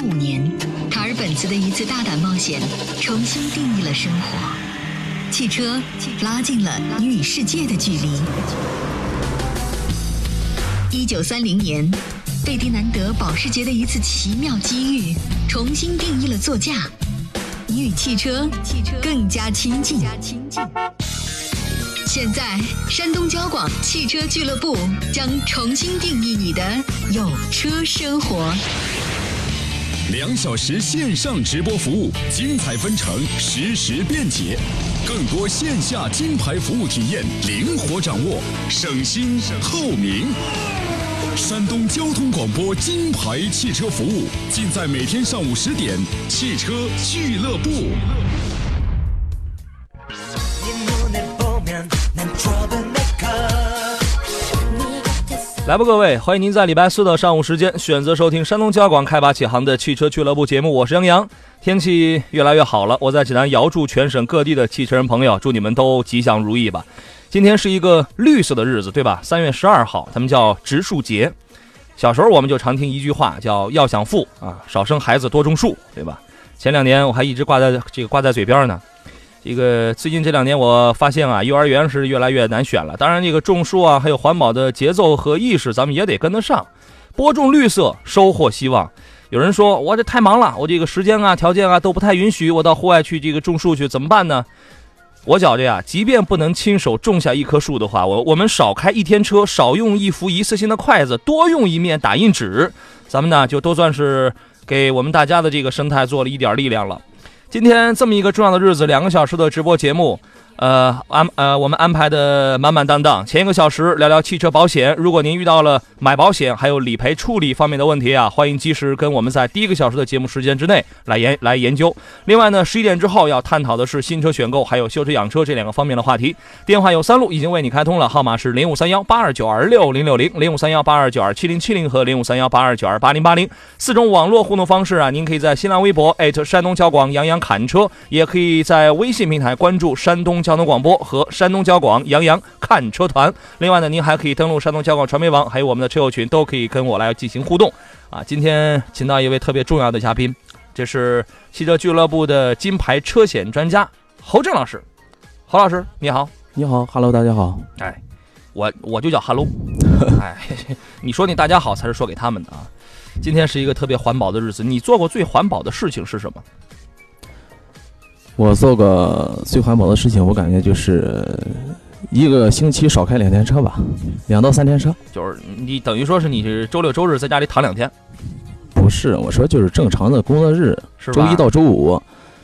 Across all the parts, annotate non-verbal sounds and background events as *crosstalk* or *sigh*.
五年，卡尔本茨的一次大胆冒险，重新定义了生活。汽车拉近了你与世界的距离。一九三零年，费迪南德保时捷的一次奇妙机遇，重新定义了座驾，你与汽车更加亲近。现在，山东交广汽车俱乐部将重新定义你的有车生活。两小时线上直播服务，精彩纷呈，实时便捷，更多线下金牌服务体验，灵活掌握，省心透明。山东交通广播金牌汽车服务，尽在每天上午十点，汽车俱乐部。来吧，各位，欢迎您在礼拜四的上午时间选择收听山东交广开拔启航的汽车俱乐部节目，我是杨洋。天气越来越好了，我在济南遥祝全省各地的汽车人朋友，祝你们都吉祥如意吧。今天是一个绿色的日子，对吧？三月十二号，他们叫植树节。小时候我们就常听一句话，叫“要想富啊，少生孩子，多种树”，对吧？前两年我还一直挂在这个挂在嘴边呢。这个最近这两年，我发现啊，幼儿园是越来越难选了。当然，这个种树啊，还有环保的节奏和意识，咱们也得跟得上。播种绿色，收获希望。有人说，我这太忙了，我这个时间啊、条件啊都不太允许，我到户外去这个种树去，怎么办呢？我觉着呀，即便不能亲手种下一棵树的话，我我们少开一天车，少用一副一次性的筷子，多用一面打印纸，咱们呢就都算是给我们大家的这个生态做了一点力量了。今天这么一个重要的日子，两个小时的直播节目。呃，安呃，我们安排的满满当当。前一个小时聊聊汽车保险，如果您遇到了买保险还有理赔处理方面的问题啊，欢迎及时跟我们在第一个小时的节目时间之内来研来研究。另外呢，十一点之后要探讨的是新车选购还有修车养车这两个方面的话题。电话有三路，已经为你开通了，号码是零五三幺八二九二六零六零、零五三幺八二九二七零七零和零五三幺八二九二八零八零四种网络互动方式啊。您可以在新浪微博山东交广杨洋侃车，也可以在微信平台关注山东。交通广播和山东交广杨洋看车团。另外呢，您还可以登录山东交广传媒网，还有我们的车友群，都可以跟我来进行互动。啊，今天请到一位特别重要的嘉宾，这是汽车俱乐部的金牌车险专家侯正老师。侯老师，你好，你好，Hello，大家好。哎，我我就叫 Hello。哎，你说你大家好才是说给他们的啊。今天是一个特别环保的日子，你做过最环保的事情是什么？我做个最环保的事情，我感觉就是一个星期少开两天车吧，两到三天车。就是你等于说是你是周六周日在家里躺两天？不是，我说就是正常的工作日，周一到周五。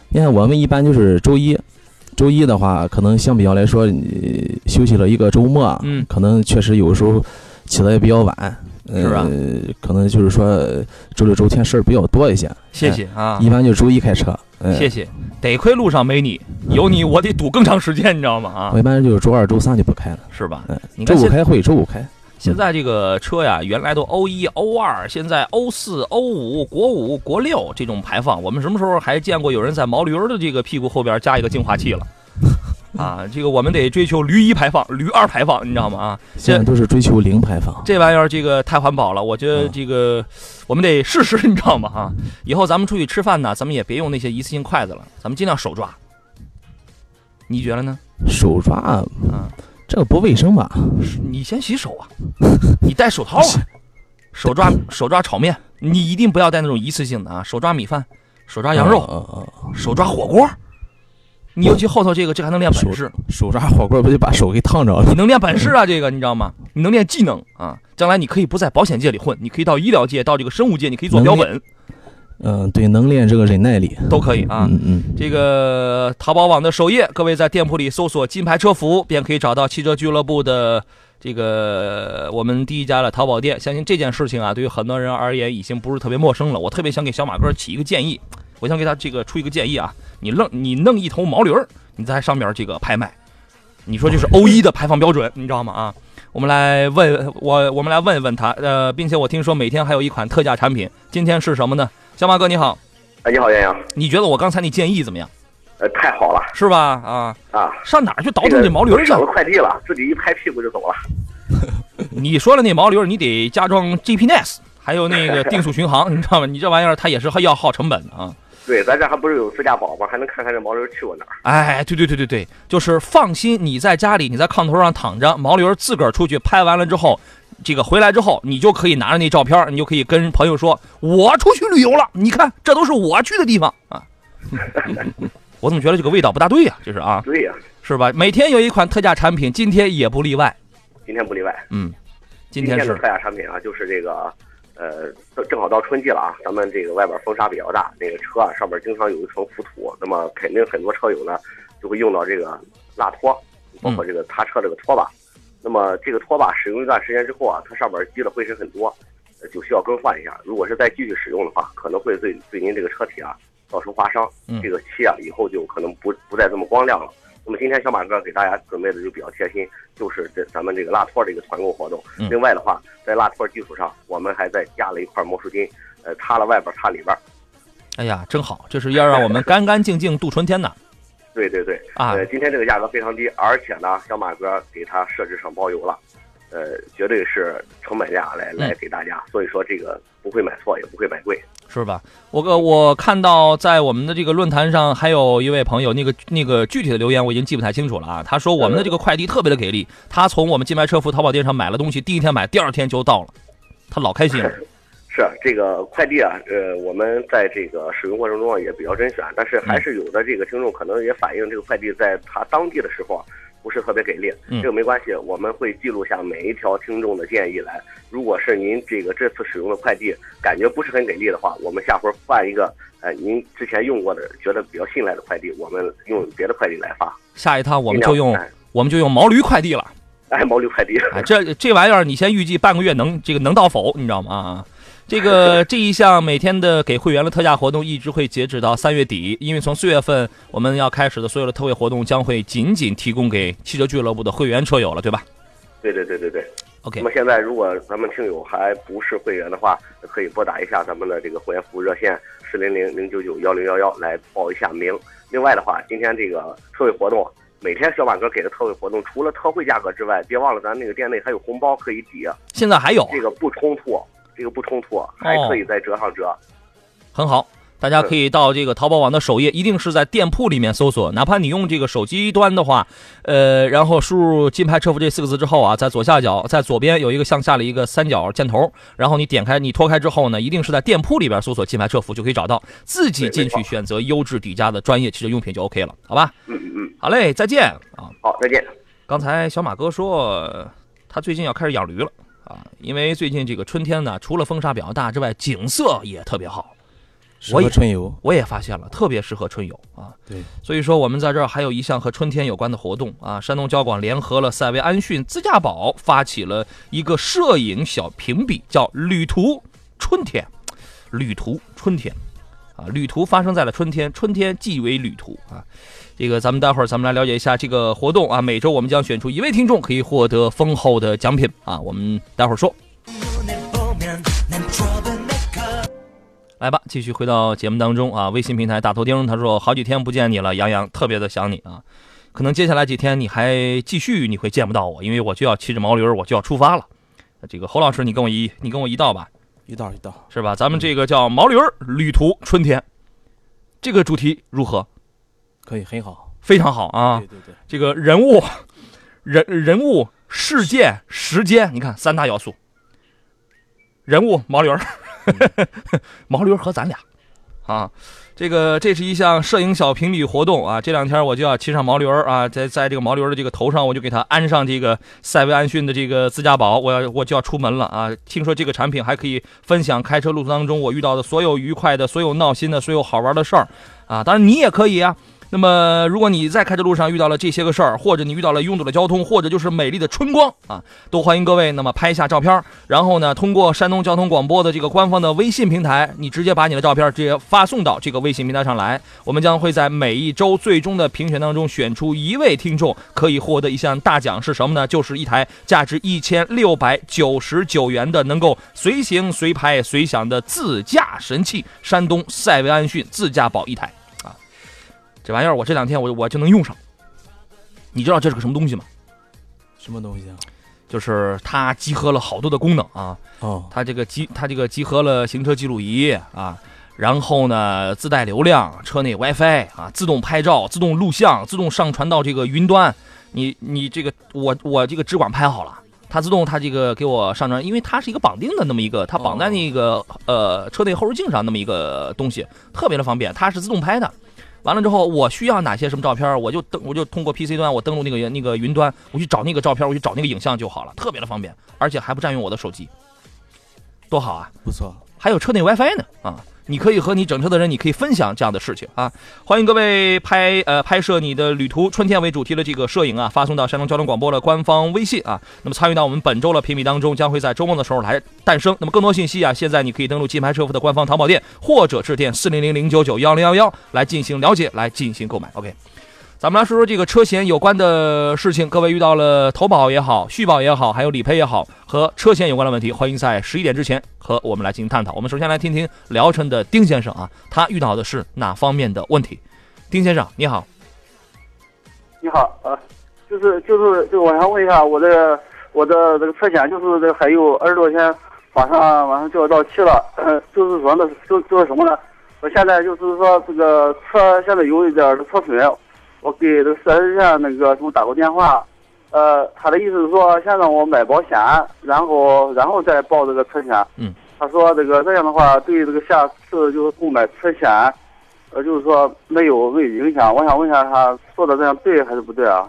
你看我们一般就是周一，周一的话可能相比较来说，你休息了一个周末，嗯，可能确实有时候起的也比较晚。是吧？可能就是说周六周天事儿比较多一些。谢谢啊！一般就周一开车。谢谢。得亏路上没你，有你我得堵更长时间，你知道吗？啊！我一般就是周二、周三就不开了，是吧？嗯。周五开会，周五开。现在这个车呀，原来都欧一、欧二，现在欧四、欧五、国五、国六这种排放，我们什么时候还见过有人在毛驴儿的这个屁股后边加一个净化器了？*laughs* *laughs* 啊，这个我们得追求驴一排放、驴二排放，你知道吗？啊，现在都是追求零排放。这玩意儿这个太环保了，我觉得这个我们得试试，*laughs* 你知道吗？啊，以后咱们出去吃饭呢，咱们也别用那些一次性筷子了，咱们尽量手抓。你觉得呢？手抓啊，这个不卫生吧？你先洗手啊，*laughs* 你戴手套啊，手抓手抓炒面，你一定不要带那种一次性的啊，手抓米饭，手抓羊肉，手抓火锅。你尤其后头这个，这还能练本事。手抓火锅不就把手给烫着了？你能练本事啊，这个你知道吗？你能练技能啊，将来你可以不在保险界里混，你可以到医疗界，到这个生物界，你可以做标本。嗯，对，能练这个忍耐力都可以啊。嗯嗯。这个淘宝网的首页，各位在店铺里搜索“金牌车服”，便可以找到汽车俱乐部的这个我们第一家的淘宝店。相信这件事情啊，对于很多人而言已经不是特别陌生了。我特别想给小马哥起一个建议。我想给他这个出一个建议啊，你弄你弄一头毛驴儿，你在上面这个拍卖，你说就是 *laughs* 欧一的排放标准，你知道吗？啊，我们来问我，我们来问一问他，呃，并且我听说每天还有一款特价产品，今天是什么呢？小马哥你好，哎，你好杨洋，你觉得我刚才那建议怎么样？呃，太好了，是吧？啊啊，上哪儿去倒腾这毛驴去？省了快递了，自己一拍屁股就走了。*laughs* 你说了那毛驴，你得加装 GPS。还有那个 *laughs* 定速巡航，你知道吗？你这玩意儿它也是要耗成本的啊。对，咱这还不是有自驾宝吗？还能看看这毛驴去过哪儿。哎，对对对对对，就是放心，你在家里，你在炕头上躺着，毛驴自个儿出去拍完了之后，这个回来之后，你就可以拿着那照片，你就可以跟朋友说，我出去旅游了，你看，这都是我去的地方啊。*laughs* 我怎么觉得这个味道不大对呀？就是啊，对呀，是吧？每天有一款特价产品，今天也不例外。今天不例外。嗯，今天是特价产品啊，就是这个。呃，正正好到春季了啊，咱们这个外边风沙比较大，那个车啊上面经常有一层浮土，那么肯定很多车友呢就会用到这个蜡拖，包括这个擦车这个拖把。那么这个拖把使用一段时间之后啊，它上面积的灰尘很多，就需要更换一下。如果是再继续使用的话，可能会对对您这个车体啊造成划伤，这个漆啊以后就可能不不再这么光亮了。那么今天小马哥给大家准备的就比较贴心，就是这咱们这个蜡托的一个团购活动。另外的话，在蜡托基础上，我们还再加了一块魔术巾，呃，擦了外边，擦里边。哎呀，真好，这是要让我们干干净净度春天呢。对对对，啊，呃，今天这个价格非常低，而且呢，小马哥给他设置上包邮了，呃，绝对是成本价来来给大家，所以说这个不会买错，也不会买贵。是吧？我个我看到在我们的这个论坛上，还有一位朋友，那个那个具体的留言我已经记不太清楚了啊。他说我们的这个快递特别的给力，他从我们金牌车服淘宝店上买了东西，第一天买，第二天就到了，他老开心了。*laughs* 是这个快递啊，呃，我们在这个使用过程中啊也比较甄选，但是还是有的这个听众可能也反映这个快递在他当地的时候啊。不是特别给力，这个没关系，我们会记录下每一条听众的建议来。如果是您这个这次使用的快递感觉不是很给力的话，我们下回换一个，呃，您之前用过的觉得比较信赖的快递，我们用别的快递来发。下一趟我们就用我们就用毛驴快递了。哎，毛驴快递。哎，这这玩意儿你先预计半个月能这个能到否？你知道吗？啊。这个这一项每天的给会员的特价活动一直会截止到三月底，因为从四月份我们要开始的所有的特惠活动将会仅仅提供给汽车俱乐部的会员车友了，对吧？对对对对对。OK。那么现在如果咱们听友还不是会员的话，可以拨打一下咱们的这个会员服务热线四零零零九九幺零幺幺来报一下名。另外的话，今天这个特惠活动，每天小马哥给的特惠活动，除了特惠价格之外，别忘了咱那个店内还有红包可以抵。现在还有这个不冲突。这个不冲突，还可以再折上折，很好。大家可以到这个淘宝网的首页，一定是在店铺里面搜索。哪怕你用这个手机端的话，呃，然后输入“金牌车服”这四个字之后啊，在左下角，在左边有一个向下的一个三角箭头，然后你点开，你拖开之后呢，一定是在店铺里边搜索“金牌车服”就可以找到，自己进去选择优质底价的专业汽车用品就 OK 了，好吧？嗯嗯嗯。好嘞，再见啊！好，再见。刚才小马哥说，他最近要开始养驴了。啊，因为最近这个春天呢，除了风沙比较大之外，景色也特别好，适合春游。我也发现了，特别适合春游啊。对，所以说我们在这儿还有一项和春天有关的活动啊。山东交广联合了赛维安讯自驾宝，发起了一个摄影小评比，叫“旅途春天”，旅途春天，啊，旅途发生在了春天，春天即为旅途啊。这个咱们待会儿咱们来了解一下这个活动啊，每周我们将选出一位听众可以获得丰厚的奖品啊，我们待会儿说。来吧，继续回到节目当中啊，微信平台大头钉他说好几天不见你了，杨洋特别的想你啊，可能接下来几天你还继续你会见不到我，因为我就要骑着毛驴我就要出发了。这个侯老师你跟我一你跟我一道吧，一道一道是吧？咱们这个叫毛驴旅途春天，这个主题如何？可以很好，非常好啊！对对对，这个人物、人人物、事件、时间，你看三大要素。人物毛驴儿，*laughs* 毛驴儿和咱俩啊，这个这是一项摄影小评比活动啊！这两天我就要骑上毛驴儿啊，在在这个毛驴儿的这个头上，我就给他安上这个赛维安逊的这个自驾宝，我要我就要出门了啊！听说这个产品还可以分享开车路途当中我遇到的所有愉快的、所有闹心的、所有好玩的事儿啊！当然你也可以啊。那么，如果你在开车路上遇到了这些个事儿，或者你遇到了拥堵的交通，或者就是美丽的春光啊，都欢迎各位那么拍一下照片，然后呢，通过山东交通广播的这个官方的微信平台，你直接把你的照片直接发送到这个微信平台上来，我们将会在每一周最终的评选当中选出一位听众，可以获得一项大奖，是什么呢？就是一台价值一千六百九十九元的能够随行随拍随享的自驾神器——山东赛维安逊自驾宝一台。这玩意儿我这两天我我就能用上，你知道这是个什么东西吗？什么东西啊？就是它集合了好多的功能啊。哦，它这个集它这个集合了行车记录仪啊，然后呢自带流量，车内 WiFi 啊，自动拍照、自动录像、自动上传到这个云端。你你这个我我这个只管拍好了。它自动，它这个给我上传，因为它是一个绑定的那么一个，它绑在那个呃车内后视镜上那么一个东西，特别的方便。它是自动拍的，完了之后我需要哪些什么照片，我就登，我就通过 PC 端，我登录那个那个云端，我去找那个照片，我去找那个影像就好了，特别的方便，而且还不占用我的手机，多好啊！不错，还有车内 WiFi 呢啊。你可以和你整车的人，你可以分享这样的事情啊！欢迎各位拍呃拍摄你的旅途，春天为主题的这个摄影啊，发送到山东交通广播的官方微信啊。那么参与到我们本周的评比当中，将会在周末的时候来诞生。那么更多信息啊，现在你可以登录金牌车服的官方淘宝店，或者致电四零零零九九幺零幺幺来进行了解，来进行购买。OK。咱们来说说这个车险有关的事情。各位遇到了投保也好、续保也好，还有理赔也好，和车险有关的问题，欢迎在十一点之前和我们来进行探讨。我们首先来听听聊城的丁先生啊，他遇到的是哪方面的问题？丁先生，你好。你好，呃，就是就是就我想问一下，我的我的这个车险就是这还有二十多天，马上马上就要到期了。就是说呢，就就是什么呢？我现在就是说这个车现在有一点的车损。我给这个四 S 店那个什么打过电话，呃，他的意思是说先让我买保险，然后然后再报这个车险。嗯。他说这个这样的话对这个下次就是购买车险，呃，就是说没有没有影响。我想问一下，他说的这样对还是不对啊？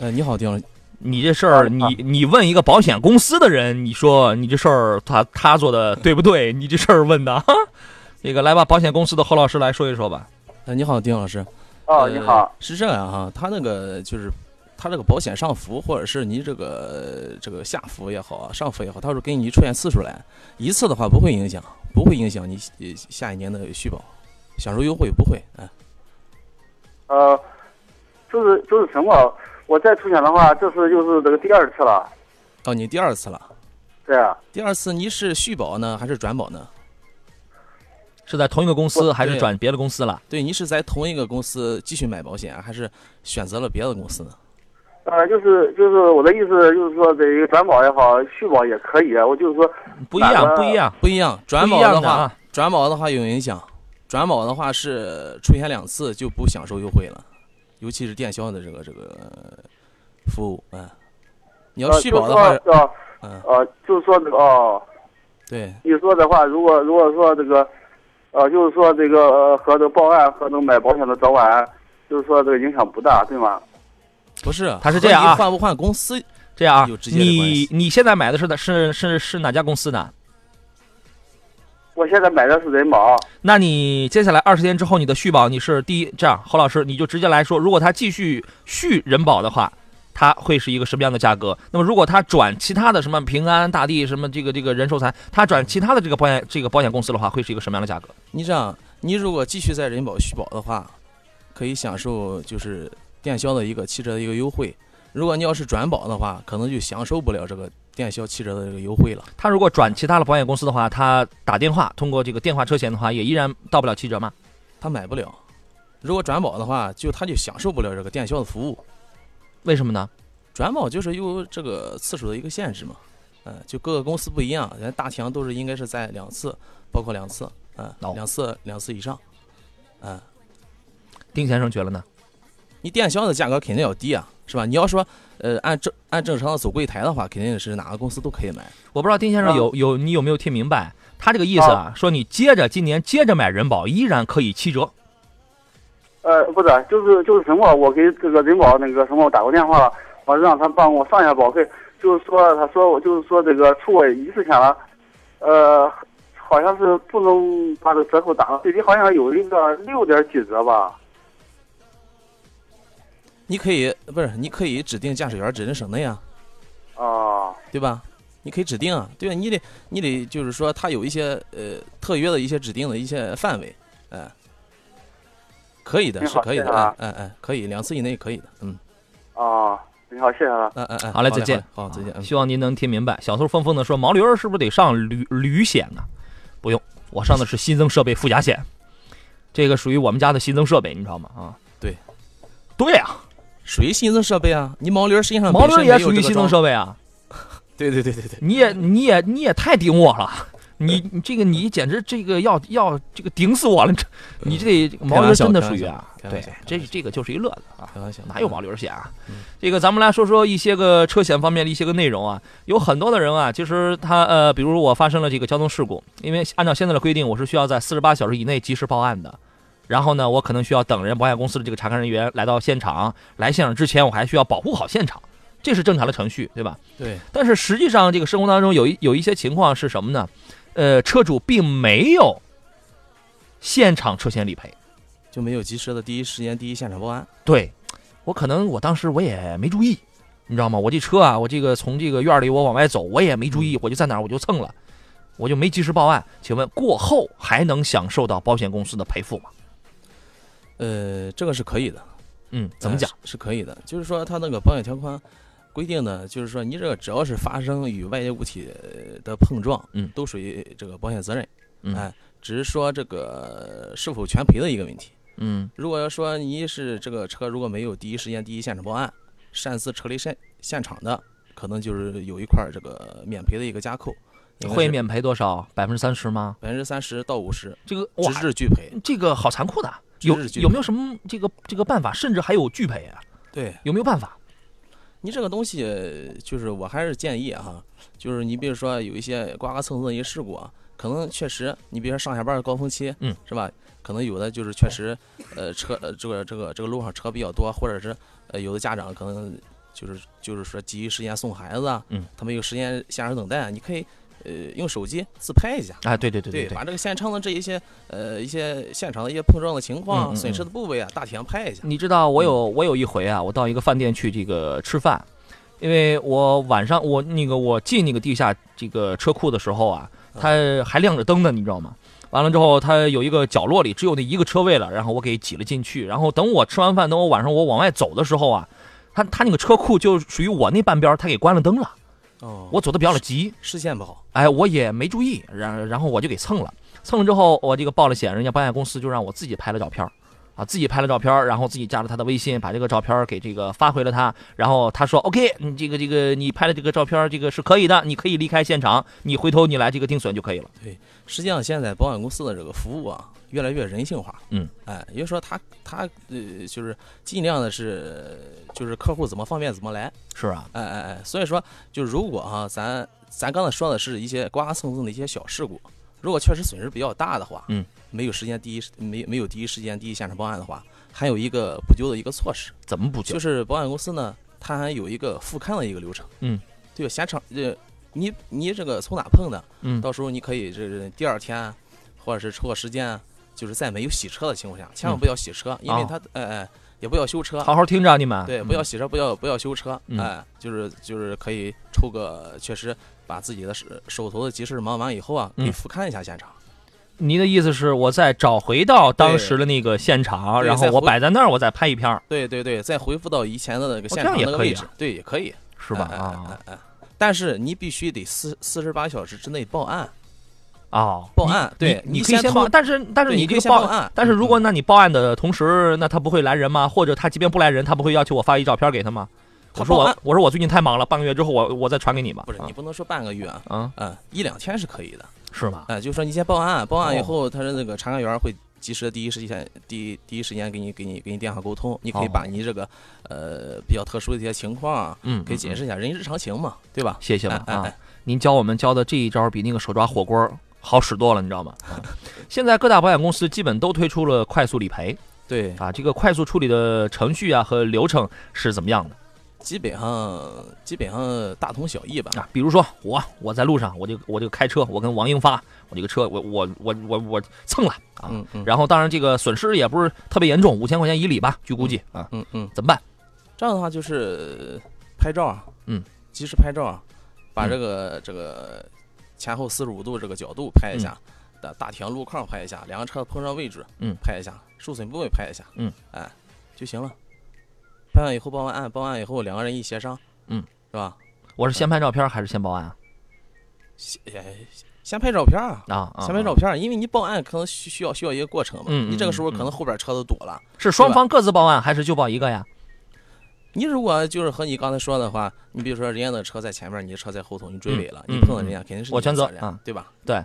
呃，你好，丁，你这事儿，你你问一个保险公司的人，你说你这事儿他他做的对不对？你这事儿问的，*laughs* 那个来吧，保险公司的侯老师来说一说吧。哎，你好，丁老师。哦，你好。是这样哈，他那个就是，他这个保险上浮，或者是你这个这个下浮也好啊，上浮也好，他说给你出现次数来，一次的话不会影响，不会影响你下一年的续保，享受优惠不会。哎。呃，就是就是什么？我再出险的话，这次就是这个第二次了。哦，你第二次了。对啊。第二次你是续保呢，还是转保呢？是在同一个公司还是转别的公司了？对你是在同一个公司继续买保险，还是选择了别的公司呢？呃，就是就是我的意思，就是说这个转保也好，续保也可以。我就是说不一样，不一样，不一样。转保的话，转保的话有影响。转保的话是出险两次就不享受优惠了，尤其是电销的这个这个服务。嗯，你要续保的话，嗯，呃，就是说这个哦，对，你说的话，如果如果说这个。呃，就是说这个和这个报案和那个买保险的早晚，就是说这个影响不大，对吗？不是，他是这样啊，换不换公司这样啊？你你现在买的是的是是是哪家公司的？我现在买的是人保。那你接下来二十天之后你的续保你是第一这样，侯老师你就直接来说，如果他继续续人保的话。它会是一个什么样的价格？那么如果他转其他的什么平安大地什么这个这个人寿财，他转其他的这个保险这个保险公司的话，会是一个什么样的价格？你这样，你如果继续在人保续保的话，可以享受就是电销的一个七折的一个优惠。如果你要是转保的话，可能就享受不了这个电销七折的这个优惠了。他如果转其他的保险公司的话，他打电话通过这个电话车险的话，也依然到不了七折吗？他买不了。如果转保的话，就他就享受不了这个电销的服务。为什么呢？转保就是有这个次数的一个限制嘛，嗯，就各个公司不一样，人大强都是应该是在两次，包括两次，嗯，两次两次以上，嗯。丁先生觉得呢？你电销的价格肯定要低啊，是吧？你要说呃按正按正常的走柜台的话，肯定是哪个公司都可以买。我不知道丁先生有有你有没有听明白他这个意思啊？说你接着今年接着买人保依然可以七折。呃，不是，就是就是什么？我给这个人保那个什么打过电话了，我让他帮我上一下保费。就是说，他说我就是说这个出过一次险了，呃，好像是不能把这个折扣打到最低，好像有一个六点几折吧。你可以不是？你可以指定驾驶员指定省内啊。啊，对吧？你可以指定啊，对啊，你得你得就是说，他有一些呃特约的一些指定的一些范围，哎。可以的，是可以的，哎哎，可以，两次以内可以的，嗯。哦，你好，谢谢了，嗯嗯嗯，好嘞，再见，好，再见。希望您能听明白。小偷疯疯的说：“毛驴儿是不是得上旅旅险呢？”不用，我上的是新增设备附加险，这个属于我们家的新增设备，你知道吗？啊，对，对呀，属于新增设备啊。你毛驴实际上毛驴也属于新增设备啊。*laughs* 对对对对对，你也你也你也太顶我了。你你这个你简直这个要要这个顶死我了！你这毛驴真的属于啊，对，这这个就是一乐子啊，哪有毛驴险啊？这个咱们来说说一些个车险方面的一些个内容啊。有很多的人啊，其实他呃，比如我发生了这个交通事故，因为按照现在的规定，我是需要在四十八小时以内及时报案的。然后呢，我可能需要等人保险公司的这个查看人员来到现场，来现场之前，我还需要保护好现场，这是正常的程序，对吧？对。但是实际上，这个生活当中有一有一些情况是什么呢？呃，车主并没有现场车险理赔，就没有及时的第一时间第一现场报案。对，我可能我当时我也没注意，你知道吗？我这车啊，我这个从这个院里我往外走，我也没注意，我就在哪儿我就蹭了，我就没及时报案。请问过后还能享受到保险公司的赔付吗？呃，这个是可以的。嗯，怎么讲？是可以的，就是说他那个保险条款。规定呢，就是说你这个只要是发生与外界物体的碰撞，嗯，都属于这个保险责任，嗯，哎，只是说这个是否全赔的一个问题，嗯，如果要说你是这个车如果没有第一时间第一现场报案，擅自撤离现现场的，可能就是有一块这个免赔的一个加扣，会免赔多少？百分之三十吗？百分之三十到五十，这个直至拒赔，这个好残酷的，有有没有什么这个这个办法？甚至还有拒赔啊？对，有没有办法？你这个东西，就是我还是建议哈，就是你比如说有一些刮刮蹭蹭的一些事故啊，可能确实，你比如说上下班的高峰期，嗯，是吧？可能有的就是确实，呃，车呃这个这个这个路上车比较多，或者是呃有的家长可能就是就是说急于时间送孩子，嗯，他没有时间下车等待，你可以。呃，用手机自拍一下啊，对对对对，对，把这个现场的这一些呃一些现场的一些碰撞的情况、损失的部位啊，大体上拍一下。你知道我有我有一回啊，我到一个饭店去这个吃饭，因为我晚上我那个我进那个地下这个车库的时候啊，它还亮着灯呢，你知道吗？完了之后，它有一个角落里只有那一个车位了，然后我给挤了进去，然后等我吃完饭，等我晚上我往外走的时候啊，他他那个车库就属于我那半边，他给关了灯了。哦，我走的比较的急，视线不好，哎，我也没注意，然然后我就给蹭了，蹭了之后我这个报了险，人家保险公司就让我自己拍了照片，啊，自己拍了照片，然后自己加了他的微信，把这个照片给这个发回了他，然后他说 OK，你这个这个你拍的这个照片，这个是可以的，你可以离开现场，你回头你来这个定损就可以了。对，实际上现在保险公司的这个服务啊。越来越人性化，嗯，哎，也就是说，他他呃，就是尽量的是，就是客户怎么方便怎么来，是啊，哎哎哎，所以说，就如果哈，咱咱刚才说的是一些刮刮蹭蹭的一些小事故，如果确实损失比较大的话，嗯，没有时间第一没没有第一时间第一现场报案的话，还有一个补救的一个措施，怎么补救？就是保险公司呢，它还有一个复勘的一个流程，嗯，对，现场这你你这个从哪碰的，嗯，到时候你可以这第二天或者是抽个时间。就是在没有洗车的情况下，千万不要洗车，因为他哎哎，也不要修车。好好听着，你们对，不要洗车，不要不要修车，哎，就是就是可以抽个，确实把自己的手手头的急事忙完以后啊，可以复看一下现场。您的意思是我再找回到当时的那个现场，然后我摆在那儿，我再拍一片对对对，再恢复到以前的那个现场那个位置，对，也可以，是吧？啊，但是你必须得四四十八小时之内报案。哦，报案，对，你可以先报，但是但是你可以报案，但是如果那你报案的同时，那他不会来人吗？或者他即便不来人，他不会要求我发一照片给他吗？我说我我说我最近太忙了，半个月之后我我再传给你吧。不是，你不能说半个月啊，啊嗯，一两天是可以的，是吗？哎，就说你先报案，报案以后，他的那个查看员会及时的第一时间第第一时间给你给你给你电话沟通，你可以把你这个呃比较特殊的一些情况，嗯，可以解释一下，人之常情嘛，对吧？谢谢了啊，您教我们教的这一招比那个手抓火锅。好使多了，你知道吗？*laughs* 现在各大保险公司基本都推出了快速理赔。对啊，这个快速处理的程序啊和流程是怎么样的？基本上基本上大同小异吧。啊，比如说我我在路上，我就我就开车，我跟王英发，我这个车我我我我我蹭了啊。嗯嗯。然后当然这个损失也不是特别严重，五千块钱以里吧，据估计啊。嗯嗯。怎么办？这样的话就是拍照啊，嗯，及时拍照啊，把这个这个。前后四十五度这个角度拍一下，的大体上路况拍一下，两个车碰撞位置，嗯，拍一下，受损部位拍一下，嗯，哎，就行了。拍完以后报完案，报案以后两个人一协商，嗯，是吧？我是先拍照片还是先报案？先先拍照片啊，啊，先拍照片，因为你报案可能需需要需要一个过程嘛，嗯，你这个时候可能后边车都堵了。是双方各自报案还是就报一个呀？你如果就是和你刚才说的话，你比如说人家的车在前面，你的车在后头，你追尾了，你碰到人家肯定是我全责任，对吧？对，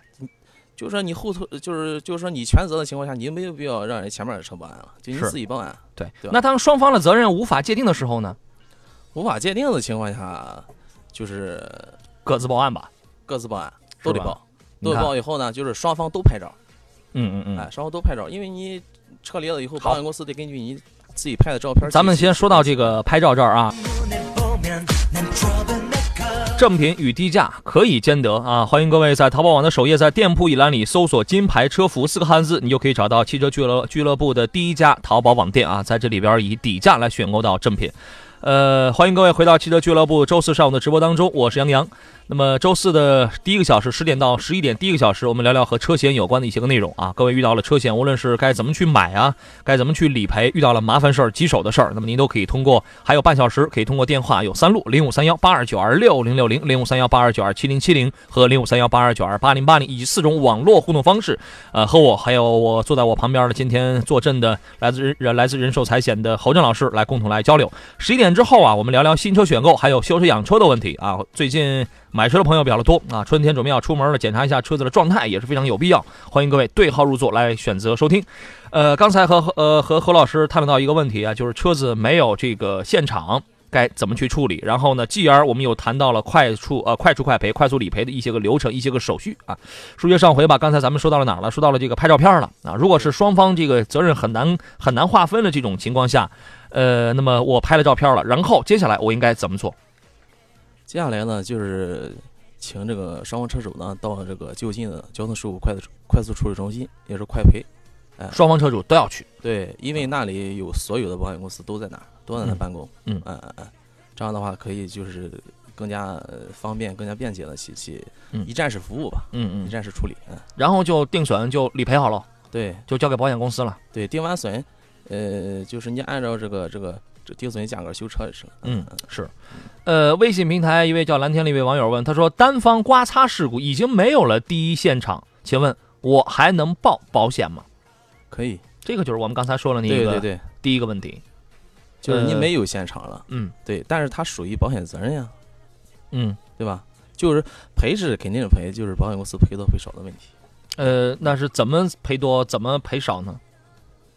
就是说你后头就是就是说你全责的情况下，你没有必要让人前面的车报案了，就你自己报案。对，对。那当双方的责任无法界定的时候呢？无法界定的情况下，就是各自报案吧，各自报案都得报，都得报以后呢，就是双方都拍照。嗯嗯嗯，哎，双方都拍照，因为你车离了以后，保险公司得根据你。自己拍的照片。咱们先说到这个拍照这儿啊。正品与低价可以兼得啊！欢迎各位在淘宝网的首页，在店铺一栏里搜索“金牌车服”四个汉字，你就可以找到汽车俱乐俱乐部的第一家淘宝网店啊！在这里边以底价来选购到正品。呃，欢迎各位回到汽车俱乐部周四上午的直播当中，我是杨洋。那么周四的第一个小时，十点到十一点，第一个小时，我们聊聊和车险有关的一些个内容啊。各位遇到了车险，无论是该怎么去买啊，该怎么去理赔，遇到了麻烦事儿、棘手的事儿，那么您都可以通过，还有半小时，可以通过电话有三路零五三幺八二九二六零六零、零五三幺八二九二七零七零和零五三幺八二九二八零八零以及四种网络互动方式，呃，和我还有我坐在我旁边的今天坐镇的来自人来自人寿财险的侯正老师来共同来交流。十一点之后啊，我们聊聊新车选购还有修车养车的问题啊，最近。买车的朋友比较多啊，春天准备要出门了，检查一下车子的状态也是非常有必要。欢迎各位对号入座来选择收听。呃，刚才和呃和何老师探讨到一个问题啊，就是车子没有这个现场该怎么去处理。然后呢，继而我们又谈到了快速呃快出快赔、快速理赔的一些个流程、一些个手续啊。书接上回吧，刚才咱们说到了哪儿了？说到了这个拍照片了啊。如果是双方这个责任很难很难划分的这种情况下，呃，那么我拍了照片了，然后接下来我应该怎么做？接下来呢，就是请这个双方车主呢到这个就近的交通事故快速快速处理中心，也是快赔。哎，双方车主都要去。对，因为那里有所有的保险公司都在那儿，都在那办公。嗯嗯嗯嗯，这样的话可以就是更加方便、更加便捷的去去一站式服务吧。嗯嗯，一站式处理。嗯，然后就定损就理赔好了。对，就交给保险公司了。对，定完损，呃，就是你按照这个这个。这定损价格修车也是。嗯，是。呃，微信平台一位叫蓝天的一位网友问，他说：“单方刮擦事故已经没有了第一现场，请问我还能报保险吗？”可以，这个就是我们刚才说了那个对对对第一个问题，就是你没有现场了。嗯，对，但是它属于保险责任呀。嗯，对吧？就是赔是肯定是赔，就是保险公司赔多赔少的问题。呃，那是怎么赔多怎么赔少呢？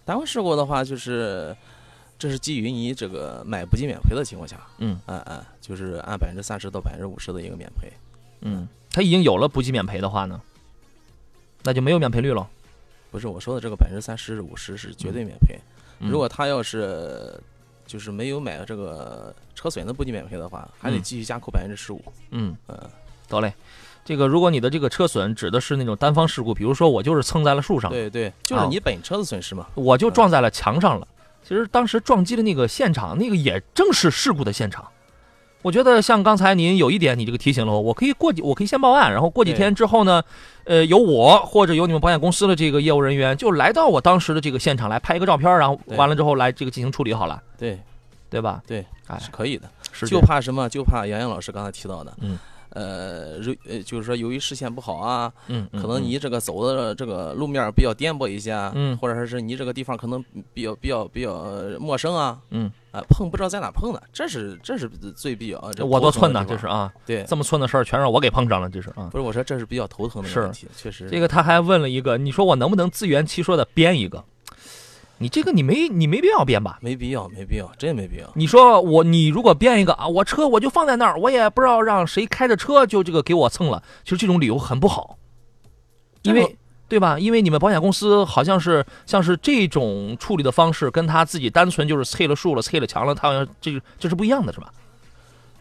单位事故的话，就是。这是基于你这个买不计免赔的情况下，嗯，嗯嗯，就是按百分之三十到百分之五十的一个免赔，嗯，他已经有了不计免赔的话呢，那就没有免赔率了。不是我说的这个百分之三十五十是绝对免赔，如果他要是就是没有买这个车损的不计免赔的话，还得继续加扣百分之十五。嗯嗯，得嘞，这个如果你的这个车损指的是那种单方事故，比如说我就是蹭在了树上，对对，就是你本车的损失嘛，我就撞在了墙上了。其实当时撞击的那个现场，那个也正是事故的现场。我觉得像刚才您有一点，你这个提醒了我，我可以过几，我可以先报案，然后过几天之后呢，呃，由我或者由你们保险公司的这个业务人员就来到我当时的这个现场来拍一个照片，然后完了之后来这个进行处理好了。对，对吧？对，哎，是可以的。就怕什么？就怕杨洋老师刚才提到的。嗯。呃，呃，就是说，由于视线不好啊，嗯，可能你这个走的这个路面比较颠簸一些，嗯，或者说是你这个地方可能比较比较比较陌生啊，嗯，啊，碰不知道在哪碰的，这是这是最比较我多寸呢，这是啊，对，这么寸的事儿全让我给碰上了，这是啊，不是我说这是比较头疼的问题，确实，这个他还问了一个，你说我能不能自圆其说的编一个？你这个你没你没必要编吧？没必要，没必要，真没必要。你说我你如果编一个啊，我车我就放在那儿，我也不知道让谁开着车就这个给我蹭了，其实这种理由很不好，因为对吧？因为你们保险公司好像是像是这种处理的方式，跟他自己单纯就是碎了树了、碎了墙了，他好像这这是不一样的，是吧？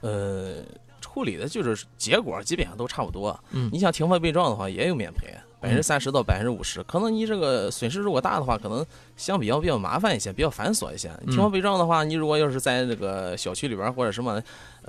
呃，处理的就是结果基本上都差不多。嗯，你想停放被撞的话，也有免赔。百分之三十到百分之五十，可能你这个损失如果大的话，可能相比较比较麻烦一些，比较繁琐一些。停放被撞的话，你如果要是在这个小区里边或者什么，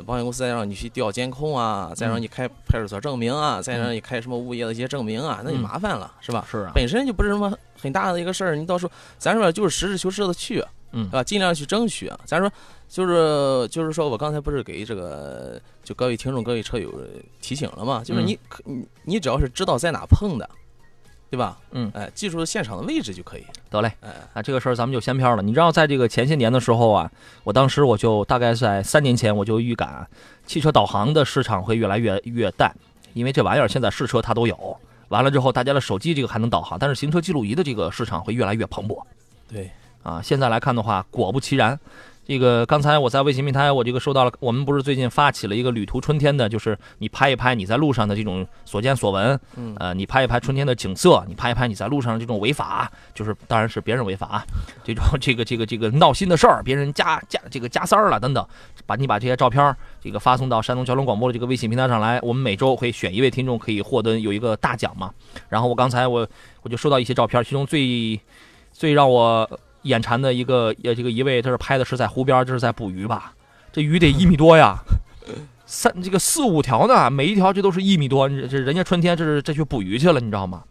保险公司再让你去调监控啊，再让你开派出所证明啊，再让你开什么物业的一些证明啊，那就麻烦了，是吧？是啊，本身就不是什么很大的一个事儿，你到时候咱说就是实事求是的去，嗯，啊，尽量去争取。咱说就是就是说我刚才不是给这个就各位听众各位车友提醒了吗？就是你你你只要是知道在哪碰的。对吧？嗯，哎，记住现场的位置就可以。得嘞，哎啊，这个事儿咱们就先飘了。你知道，在这个前些年的时候啊，我当时我就大概在三年前我就预感，汽车导航的市场会越来越越淡，因为这玩意儿现在试车它都有。完了之后，大家的手机这个还能导航，但是行车记录仪的这个市场会越来越蓬勃。对，啊，现在来看的话，果不其然。这个刚才我在微信平台，我这个收到了，我们不是最近发起了一个旅途春天的，就是你拍一拍你在路上的这种所见所闻，嗯，呃，你拍一拍春天的景色，你拍一拍你在路上的这种违法，就是当然是别人违法，这种这个这个这个闹心的事儿，别人加加这个加塞儿了等等，把你把这些照片这个发送到山东交通广播的这个微信平台上来，我们每周会选一位听众可以获得有一个大奖嘛。然后我刚才我我就收到一些照片，其中最最让我。眼馋的一个，呃，这个一位，他是拍的是在湖边，这是在捕鱼吧？这鱼得一米多呀，三这个四五条呢，每一条这都是一米多。这人家春天这是这去捕鱼去了，你知道吗？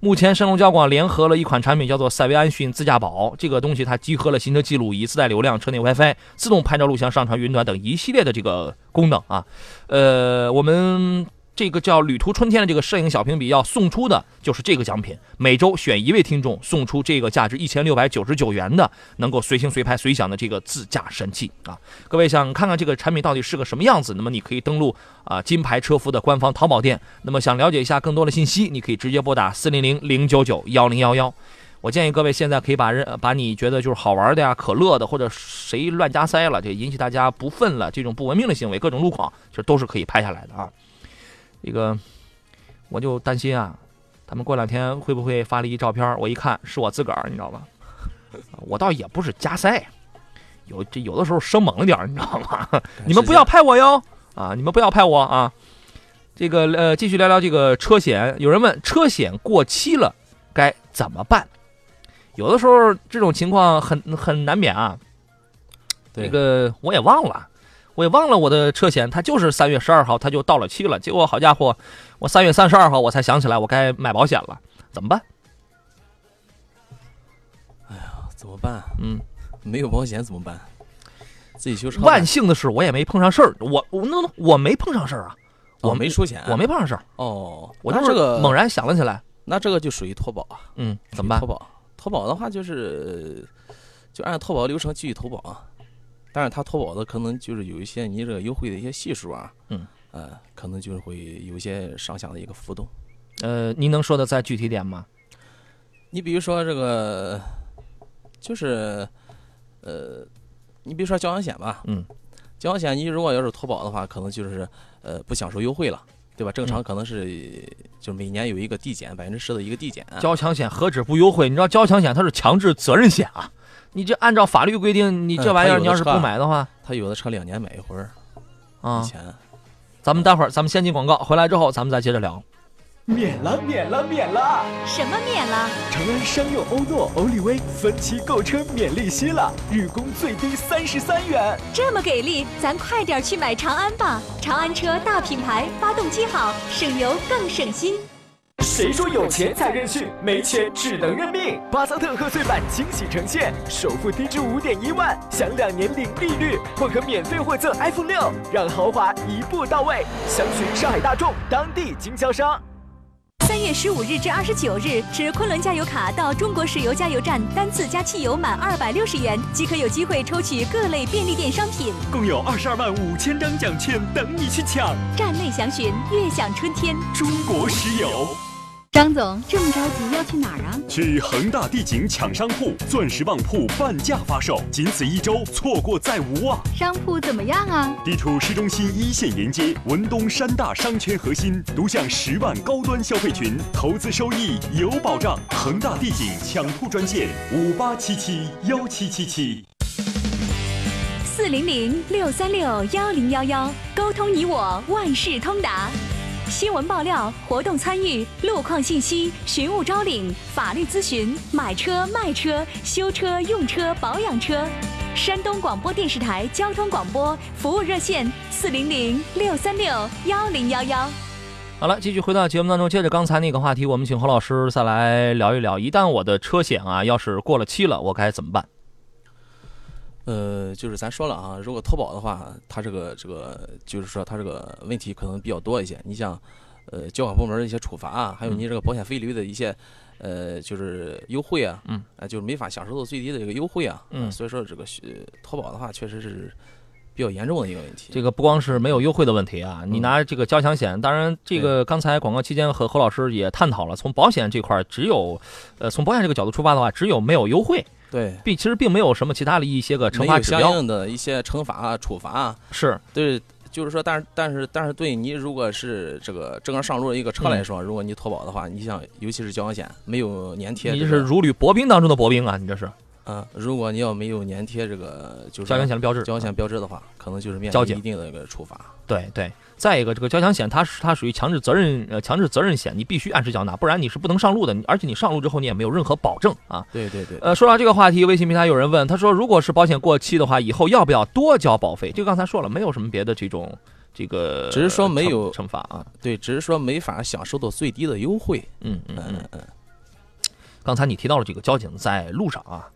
目前神龙交广联合了一款产品，叫做赛维安讯自驾宝。这个东西它集合了行车记录仪、自带流量、车内 WiFi、自动拍照录像、上传云端等一系列的这个功能啊。呃，我们。这个叫“旅途春天”的这个摄影小评比要送出的就是这个奖品，每周选一位听众送出这个价值一千六百九十九元的能够随行随拍随享的这个自驾神器啊！各位想看看这个产品到底是个什么样子，那么你可以登录啊金牌车服的官方淘宝店。那么想了解一下更多的信息，你可以直接拨打四零零零九九幺零幺幺。我建议各位现在可以把人把你觉得就是好玩的呀、可乐的，或者谁乱加塞了，这引起大家不忿了，这种不文明的行为，各种路况其实都是可以拍下来的啊。这个，我就担心啊，他们过两天会不会发了一照片？我一看是我自个儿，你知道吧？我倒也不是加塞，有这有的时候生猛了点你知道吗？*laughs* 你们不要拍我哟啊！你们不要拍我啊！这个呃，继续聊聊这个车险。有人问车险过期了该怎么办？有的时候这种情况很很难免啊。这个我也忘了。我也忘了我的车险，它就是三月十二号，它就到了期了。结果好家伙，我三月三十二号我才想起来我该买保险了，怎么办？哎呀，怎么办？嗯，没有保险怎么办？自己修车。万幸的是我也没碰上事儿，我我那我没碰上事儿啊，我没出险，我没碰上事儿。哦，我就这个猛然想了起来，那这个就属于脱保啊。嗯，怎么办？脱保，脱保的话就是就按脱保流程继续投保啊。但是它投保的可能就是有一些你这个优惠的一些系数啊，嗯，呃，可能就是会有一些上下的一个浮动。呃，您能说的再具体点吗？你比如说这个，就是呃，你比如说交强险吧，嗯，交强险你如果要是投保的话，可能就是呃不享受优惠了，对吧？正常可能是就每年有一个递减百分之十的一个递减。交强险何止不优惠？你知道交强险它是强制责任险啊。你这按照法律规定，你这玩意儿你要是不买的话，他有的车两年买一回儿，啊，以前，咱们待会儿咱们先进广告，回来之后咱们再接着聊。免了，免了，免了！什么免了？长安商用欧诺、欧力威分期购车免利息了，日供最低三十三元。这么给力，咱快点去买长安吧！长安车大品牌，发动机好，省油更省心。谁说有钱才任性？没钱只能认命。巴桑特贺岁版惊喜呈现，首付低至五点一万，享两年零利率，或可免费获赠 iPhone 六，让豪华一步到位。详询上海大众当地经销商。三月十五日至二十九日，持昆仑加油卡到中国石油加油站，单次加汽油满二百六十元，即可有机会抽取各类便利店商品，共有二十二万五千张奖券等你去抢。站内详询，悦享春天，中国石油。张总，这么着急要去哪儿啊？去恒大地景抢商铺，钻石旺铺半价发售，仅此一周，错过再无啊！商铺怎么样啊？地处市中心一线沿街，文东山大商圈核心，独享十万高端消费群，投资收益有保障。恒大地景抢铺专线：五八七七幺七七七，四零零六三六幺零幺幺，沟通你我，万事通达。新闻爆料、活动参与、路况信息、寻物招领、法律咨询、买车卖车、修车用车保养车。山东广播电视台交通广播服务热线：四零零六三六幺零幺幺。好了，继续回到节目当中，接着刚才那个话题，我们请何老师再来聊一聊。一旦我的车险啊，要是过了期了，我该怎么办？呃，就是咱说了啊，如果投保的话，它这个这个就是说它这个问题可能比较多一些。你像，呃交管部门的一些处罚啊，还有你这个保险费率的一些呃就是优惠啊，嗯，啊就是没法享受到最低的这个优惠啊，嗯，所以说这个投保的话确实是。比较严重的一个问题，这个不光是没有优惠的问题啊，你拿这个交强险，当然这个刚才广告期间和何老师也探讨了，从保险这块只有，呃，从保险这个角度出发的话，只有没有优惠，对，并其实并没有什么其他的一些个惩罚指标，相应的一些惩罚处罚是对，就是说，但是但是但是对你如果是这个正常上路的一个车来说，如果你脱保的话，你想尤其是交强险没有粘贴，你这是如履薄冰当中的薄冰啊，你这是。啊，如果你要没有粘贴这个就是交强险的标志，交强险标志的话，可能就是面临一定的一个处罚。对对，再一个，这个交强险它是它属于强制责任呃强制责任险，你必须按时缴纳，不然你是不能上路的。而且你上路之后，你也没有任何保证啊。对对对。呃，说到这个话题，微信平台有人问，他说，如果是保险过期的话，以后要不要多交保费？这个刚才说了，没有什么别的这种这个，只是说没有惩罚啊。对，只是说没法享受到最低的优惠。嗯嗯嗯嗯。刚才你提到了这个交警在路上啊。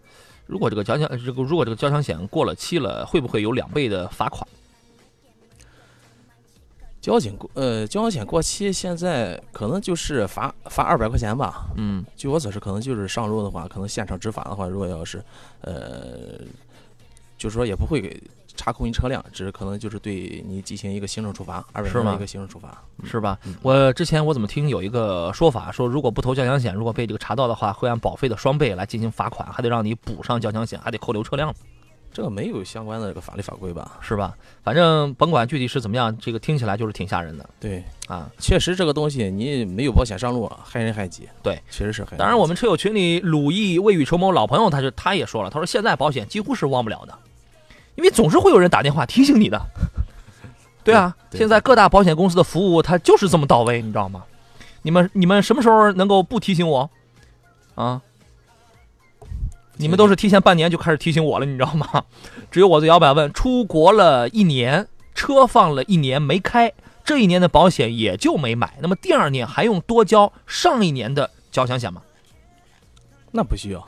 如果这个交强这个如果这个交强险过了期了，会不会有两倍的罚款？交警过呃交强险过期，现在可能就是罚罚二百块钱吧。嗯，据我所知，可能就是上路的话，可能现场执法的话，如果要是呃，就是说也不会给。查扣你车辆，只是可能就是对你进行一个行政处罚，二百元一个行政处罚，是吧？我之前我怎么听有一个说法，说如果不投交强险，如果被这个查到的话，会按保费的双倍来进行罚款，还得让你补上交强险，还得扣留车辆。这个没有相关的这个法律法规吧？是吧？反正甭管具体是怎么样，这个听起来就是挺吓人的。对啊，确实这个东西你没有保险上路，害人害己。对，确实是害。当然，我们车友群里鲁毅未雨绸缪老朋友，他就他也说了，他说现在保险几乎是忘不了的。因为总是会有人打电话提醒你的，*laughs* 对啊，现在各大保险公司的服务它就是这么到位，你知道吗？你们你们什么时候能够不提醒我？啊？你们都是提前半年就开始提醒我了，你知道吗？只有我在摇摆问，出国了一年，车放了一年没开，这一年的保险也就没买，那么第二年还用多交上一年的交强险吗？那不需要。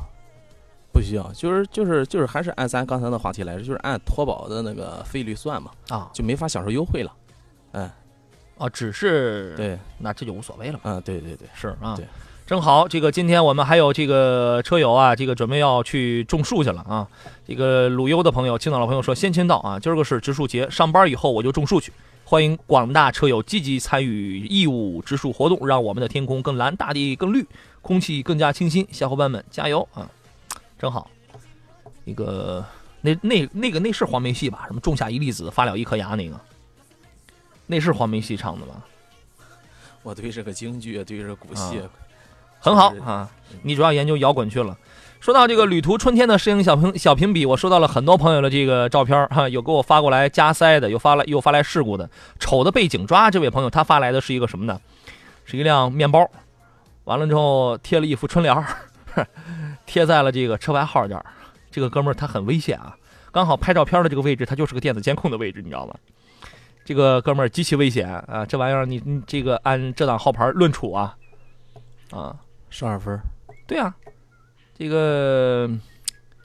不需要，就是就是就是还是按咱刚才的话题来说，就是按脱保的那个费率算嘛，啊，就没法享受优惠了，嗯，啊，只是对，那这就无所谓了，嗯，对对对，是啊，对，正好这个今天我们还有这个车友啊，这个准备要去种树去了啊，这个鲁优的朋友，青岛的朋友说，先签到啊，今儿个是植树节，上班以后我就种树去，欢迎广大车友积极参与义务植树活动，让我们的天空更蓝，大地更绿，空气更加清新，小伙伴们加油啊！正好，一个那那那个那是黄梅戏吧？什么种下一粒子，发了一颗芽那个，那是黄梅戏唱的吗？我对这个京剧，对这个古戏很好啊。你主要研究摇滚去了。说到这个旅途春天的摄影小评小评比，我收到了很多朋友的这个照片哈，有给我发过来加塞的，又发来又发来事故的，丑的被警抓。这位朋友他发来的是一个什么呢？是一辆面包，完了之后贴了一副春联儿。*laughs* 贴在了这个车牌号这儿，这个哥们儿他很危险啊！刚好拍照片的这个位置，他就是个电子监控的位置，你知道吗？这个哥们儿极其危险啊！这玩意儿你你这个按这档号牌论处啊啊，十二分。对啊，这个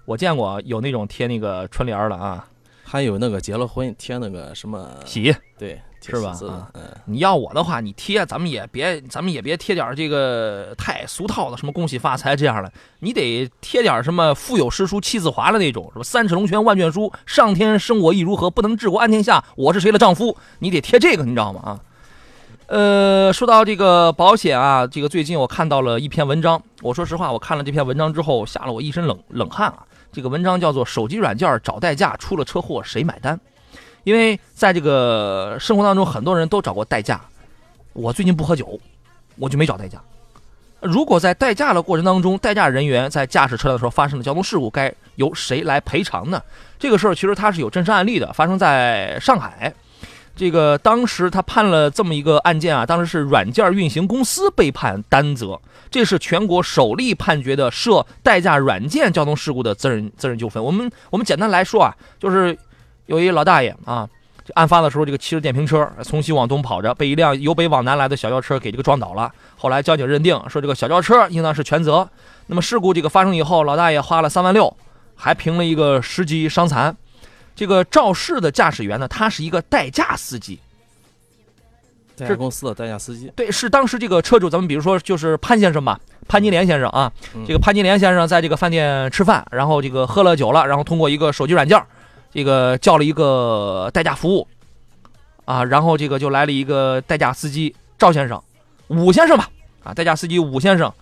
我见过有那种贴那个春联的啊，还有那个结了婚贴那个什么喜，对。是吧？嗯，你要我的话，你贴，咱们也别，咱们也别贴点这个太俗套的，什么恭喜发财这样的，你得贴点什么腹有诗书气自华的那种，什么三尺龙泉万卷书，上天生我意如何，不能治国安天下，我是谁的丈夫？你得贴这个，你知道吗？啊，呃，说到这个保险啊，这个最近我看到了一篇文章，我说实话，我看了这篇文章之后，吓了我一身冷冷汗啊。这个文章叫做《手机软件找代驾出了车祸谁买单》。因为在这个生活当中，很多人都找过代驾。我最近不喝酒，我就没找代驾。如果在代驾的过程当中，代驾人员在驾驶车辆的时候发生了交通事故，该由谁来赔偿呢？这个事儿其实它是有真实案例的，发生在上海。这个当时他判了这么一个案件啊，当时是软件运行公司被判担责，这是全国首例判决的涉代驾软件交通事故的责任责任纠纷。我们我们简单来说啊，就是。有一老大爷啊，案发的时候，这个骑着电瓶车从西往东跑着，被一辆由北往南来的小轿车给这个撞倒了。后来交警认定说，这个小轿车应当是全责。那么事故这个发生以后，老大爷花了三万六，还评了一个十级伤残。这个肇事的驾驶员呢，他是一个代驾司机。代驾公司的代驾司机。对，是当时这个车主，咱们比如说就是潘先生吧，潘金莲先生啊，这个潘金莲先生在这个饭店吃饭，然后这个喝了酒了，然后通过一个手机软件，这个叫了一个代驾服务，啊，然后这个就来了一个代驾司机赵先生，武先生吧，啊，代驾司机武先生。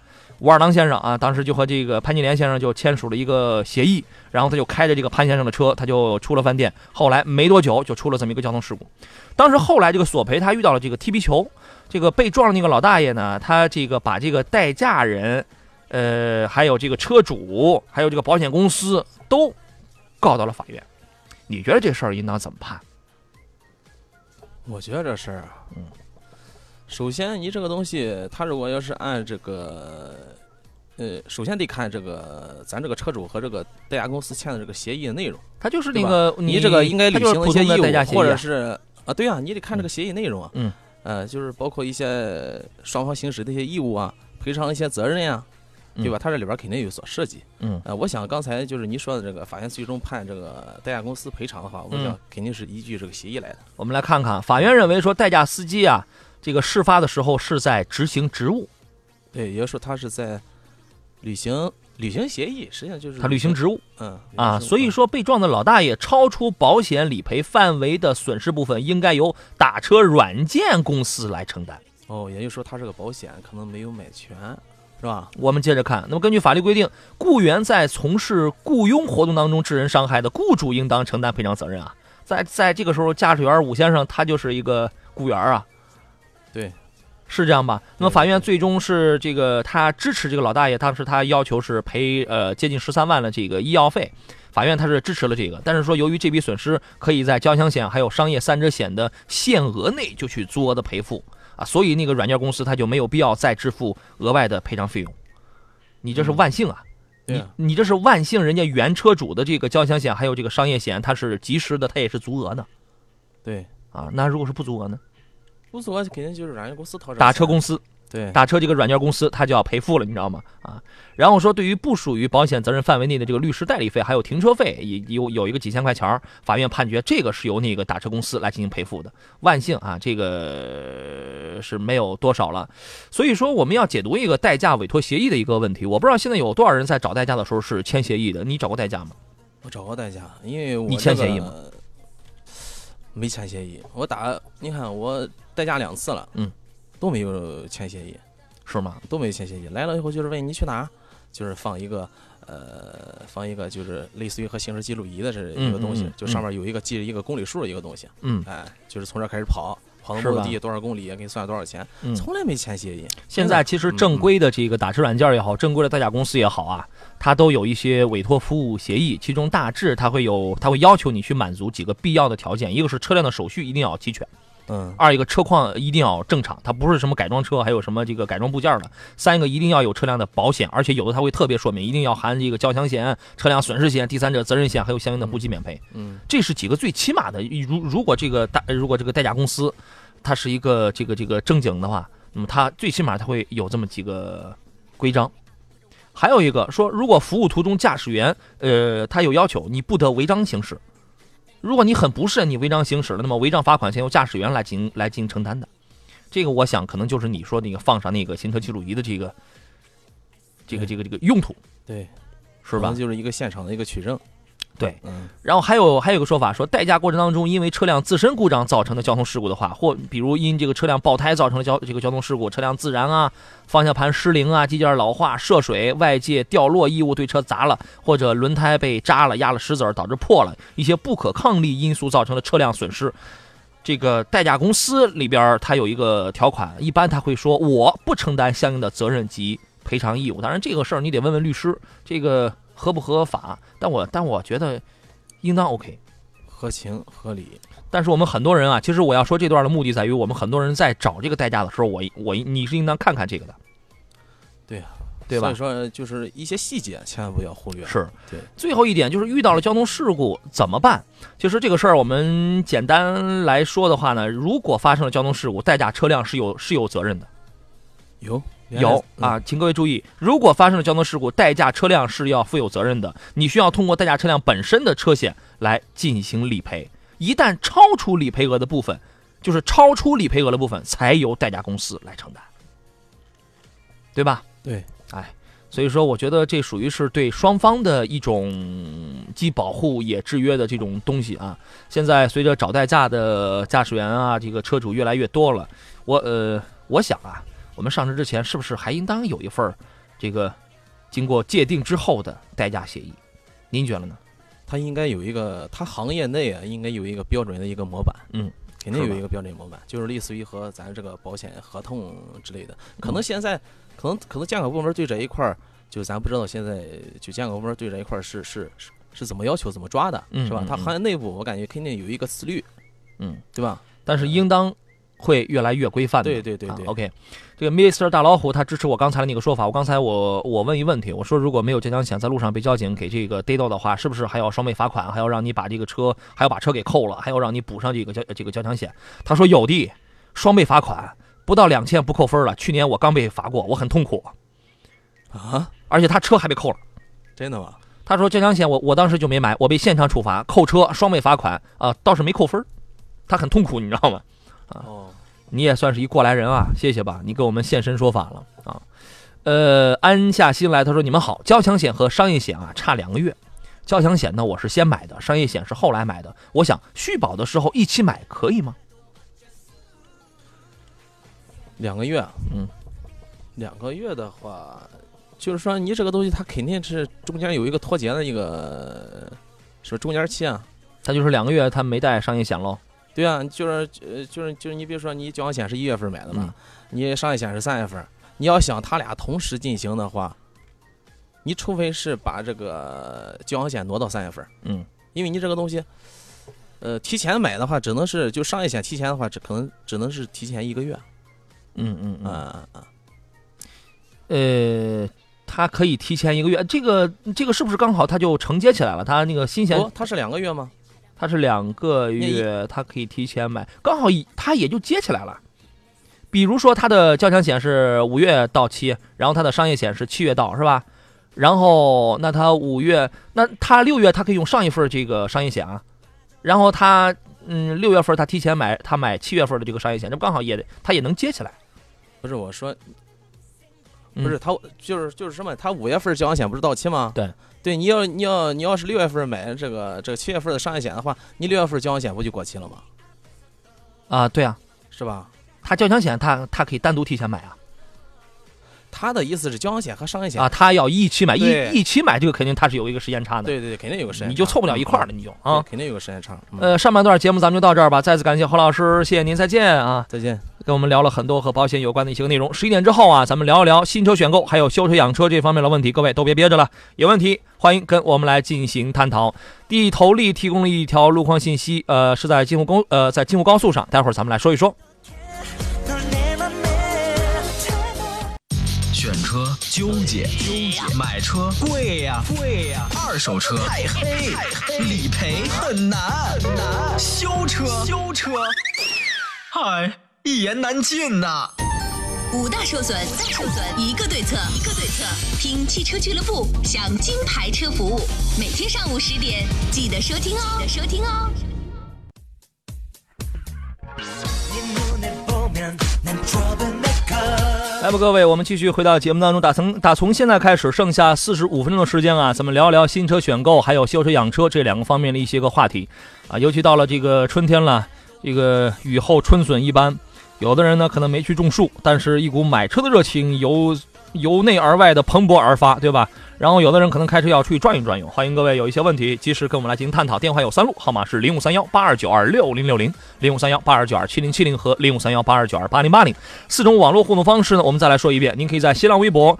武二郎先生啊，当时就和这个潘金莲先生就签署了一个协议，然后他就开着这个潘先生的车，他就出了饭店。后来没多久就出了这么一个交通事故。当时后来这个索赔他遇到了这个踢皮球，这个被撞的那个老大爷呢，他这个把这个代驾人，呃，还有这个车主，还有这个保险公司都告到了法院。你觉得这事儿应当怎么判？我觉得这事儿啊，嗯。首先，你这个东西，他如果要是按这个，呃，首先得看这个咱这个车主和这个代驾公司签的这个协议的内容。他就是那个你这个应该履行的一些义务，或者是啊，对啊，你得看这个协议内容啊。嗯。呃，就是包括一些双方行使的一些义务啊，赔偿一些责任呀，对吧？他这里边肯定有所涉及。嗯。呃，我想刚才就是您说的这个，法院最终判这个代驾公司赔偿的话，我想肯定是依据这个协议来的。我们来看看，法院认为说代驾司机啊。这个事发的时候是在执行职务，对，也就是说他是在履行履行协议，实际上就是他履行职务，嗯啊，所以说被撞的老大爷超出保险理赔范围的损失部分，应该由打车软件公司来承担。哦，也就是说他这个保险可能没有买全，是吧？我们接着看，那么根据法律规定，雇员在从事雇佣活动当中致人伤害的，雇主应当承担赔偿责任啊。在在这个时候，驾驶员武先生他就是一个雇员啊。对，是这样吧？那么法院最终是这个，他支持这个老大爷，当时他要求是赔呃接近十三万的这个医药费，法院他是支持了这个，但是说由于这笔损失可以在交强险还有商业三者险的限额内就去足额的赔付啊，所以那个软件公司他就没有必要再支付额外的赔偿费用。你这是万幸啊，你你这是万幸，人家原车主的这个交强险还有这个商业险，它是及时的，它也是足额的。对啊，那如果是不足额呢？不足额肯定就是软件公司掏打车公司，对，打车这个软件公司他就要赔付了，你知道吗？啊，然后说对于不属于保险责任范围内的这个律师代理费还有停车费，也有有一个几千块钱法院判决这个是由那个打车公司来进行赔付的。万幸啊，这个是没有多少了。所以说我们要解读一个代驾委托协议的一个问题。我不知道现在有多少人在找代驾的时候是签协议的？你找过代驾吗？我找过代驾，因为我你签协议吗？没签协议。我打，你看我。代驾两次了，嗯，都没有签协议，是吗？都没有签协议。来了以后就是问你去哪，就是放一个，呃，放一个就是类似于和行驶记录仪的这一个东西，就上面有一个记着一个公里数的一个东西，嗯，哎，就是从这开始跑，跑到目的地多少公里，给你算多少钱，从来没签协议。现在其实正规的这个打车软件也好，正规的代驾公司也好啊，它都有一些委托服务协议，其中大致它会有，它会要求你去满足几个必要的条件，一个是车辆的手续一定要齐全。嗯，二一个车况一定要正常，它不是什么改装车，还有什么这个改装部件的。三一个一定要有车辆的保险，而且有的它会特别说明，一定要含这个交强险、车辆损失险、第三者责任险，还有相应的不计免赔。嗯，这是几个最起码的。如如果这个代如果这个代驾公司，它是一个这个这个正经的话，那么它最起码它会有这么几个规章。还有一个说，如果服务途中驾驶员呃他有要求，你不得违章行驶。如果你很不慎，你违章行驶了，那么违章罚款先由驾驶员来进行来进行承担的。这个我想可能就是你说那个放上那个行车记录仪的这个这个这个这个用途，对，是吧？就是一个现场的一个取证。对，嗯，然后还有还有个说法说，代驾过程当中因为车辆自身故障造成的交通事故的话，或比如因这个车辆爆胎造成的交这个交通事故，车辆自燃啊，方向盘失灵啊，机件老化、涉水、外界掉落异物对车砸了，或者轮胎被扎了、压了石子儿导致破了，一些不可抗力因素造成的车辆损失，这个代驾公司里边它有一个条款，一般他会说我不承担相应的责任及赔偿义务。当然这个事儿你得问问律师，这个。合不合法？但我但我觉得，应当 OK，合情合理。但是我们很多人啊，其实我要说这段的目的在于，我们很多人在找这个代驾的时候，我我你是应当看看这个的。对呀，对吧？所以说，就是一些细节千万不要忽略。是对。最后一点就是遇到了交通事故怎么办？其实这个事儿我们简单来说的话呢，如果发生了交通事故，代驾车辆是有是有责任的。有。有啊，请各位注意，如果发生了交通事故，代驾车辆是要负有责任的。你需要通过代驾车辆本身的车险来进行理赔。一旦超出理赔额的部分，就是超出理赔额的部分才由代驾公司来承担，对吧？对，哎，所以说我觉得这属于是对双方的一种既保护也制约的这种东西啊。现在随着找代驾的驾驶员啊，这个车主越来越多了，我呃，我想啊，我们上市之前是不是还应当有一份这个经过界定之后的代驾协议？您觉得呢？它应该有一个，它行业内啊，应该有一个标准的一个模板，嗯，肯定有一个标准模板，就是类似于和咱这个保险合同之类的。可能现在，可能可能监管部门对这一块儿，就咱不知道现在就监管部门对这一块儿是是是是怎么要求、怎么抓的，是吧？它行业内部我感觉肯定有一个思虑，嗯，对吧？但是应当。会越来越规范的。对对对对。OK，这个 Mr 大老虎他支持我刚才的那个说法。我刚才我我问一问题，我说如果没有交强险，在路上被交警给这个逮到的话，是不是还要双倍罚款，还要让你把这个车还要把车给扣了，还要让你补上这个交这个交强险？他说有的，双倍罚款，不到两千不扣分了。去年我刚被罚过，我很痛苦啊，而且他车还被扣了，真的吗？他说交强险我我当时就没买，我被现场处罚扣车双倍罚款啊，倒是没扣分，他很痛苦，你知道吗？啊。哦。你也算是一过来人啊，谢谢吧，你给我们现身说法了啊。呃，安下心来，他说：“你们好，交强险和商业险啊差两个月，交强险呢我是先买的，商业险是后来买的。我想续保的时候一起买可以吗？”两个月，嗯，两个月的话，就是说你这个东西它肯定是中间有一个脱节的一个，是中间期啊，他就是两个月他没带商业险喽。对啊，就是呃，就是就是你比如说你交强险是一月份买的嘛，你商业险是三月份，你要想他俩同时进行的话，你除非是把这个交强险挪到三月份，嗯，因为你这个东西，呃，提前买的话，只能是就商业险提前的话，只可能只能是提前一个月，嗯嗯嗯。啊啊，呃，他可以提前一个月，这个这个是不是刚好他就承接起来了？他那个新险，他是两个月吗？它是两个月，他可以提前买，刚好他也就接起来了。比如说，他的交强险是五月到期，然后他的商业险是七月到，是吧？然后那他五月，那他六月他可以用上一份这个商业险啊。然后他嗯六月份他提前买，他买七月份的这个商业险，这不刚好也他也能接起来。不是我说，不是他就是就是什么？他五月份交强险不是到期吗？对。对，你要你要你要是六月份买这个这个七月份的商业险的话，你六月份交强险不就过期了吗？啊，对啊，是吧？他交强险他他可以单独提前买啊。他的意思是交强险和商业险啊，他要一起买，一一起买这个肯定他是有一个时间差的。对对对，肯定有个时间，你就凑不了一块儿了，你就啊，肯定有个时间差。呃，上半段节目咱们就到这儿吧，再次感谢何老师，谢谢您，再见啊，再见。跟我们聊了很多和保险有关的一些内容。十一点之后啊，咱们聊一聊新车选购还有修车养车这方面的问题，各位都别憋着了，有问题欢迎跟我们来进行探讨。地头力提供了一条路况信息，呃，是在京沪公呃在京沪高速上，待会儿咱们来说一说。选车纠结，纠结；买车贵呀，贵呀；二手车太黑，太黑；理赔很难，很难；修车，修车，嗨，一言难尽呐。五大受损，大受损，一个对策，一个对策。听汽车俱乐部，享金牌车服务。每天上午十点，记得收听哦，记得收听哦。来吧，各位，我们继续回到节目当中。打从打从现在开始，剩下四十五分钟的时间啊，咱们聊一聊新车选购还有修车养车这两个方面的一些个话题啊。尤其到了这个春天了，这个雨后春笋一般，有的人呢可能没去种树，但是一股买车的热情由由内而外的蓬勃而发，对吧？然后有的人可能开车要出去转悠转悠，欢迎各位有一些问题及时跟我们来进行探讨。电话有三路，号码是零五三幺八二九二六零六零、零五三幺八二九二七零七零和零五三幺八二九二八零八零四种网络互动方式呢，我们再来说一遍。您可以在新浪微博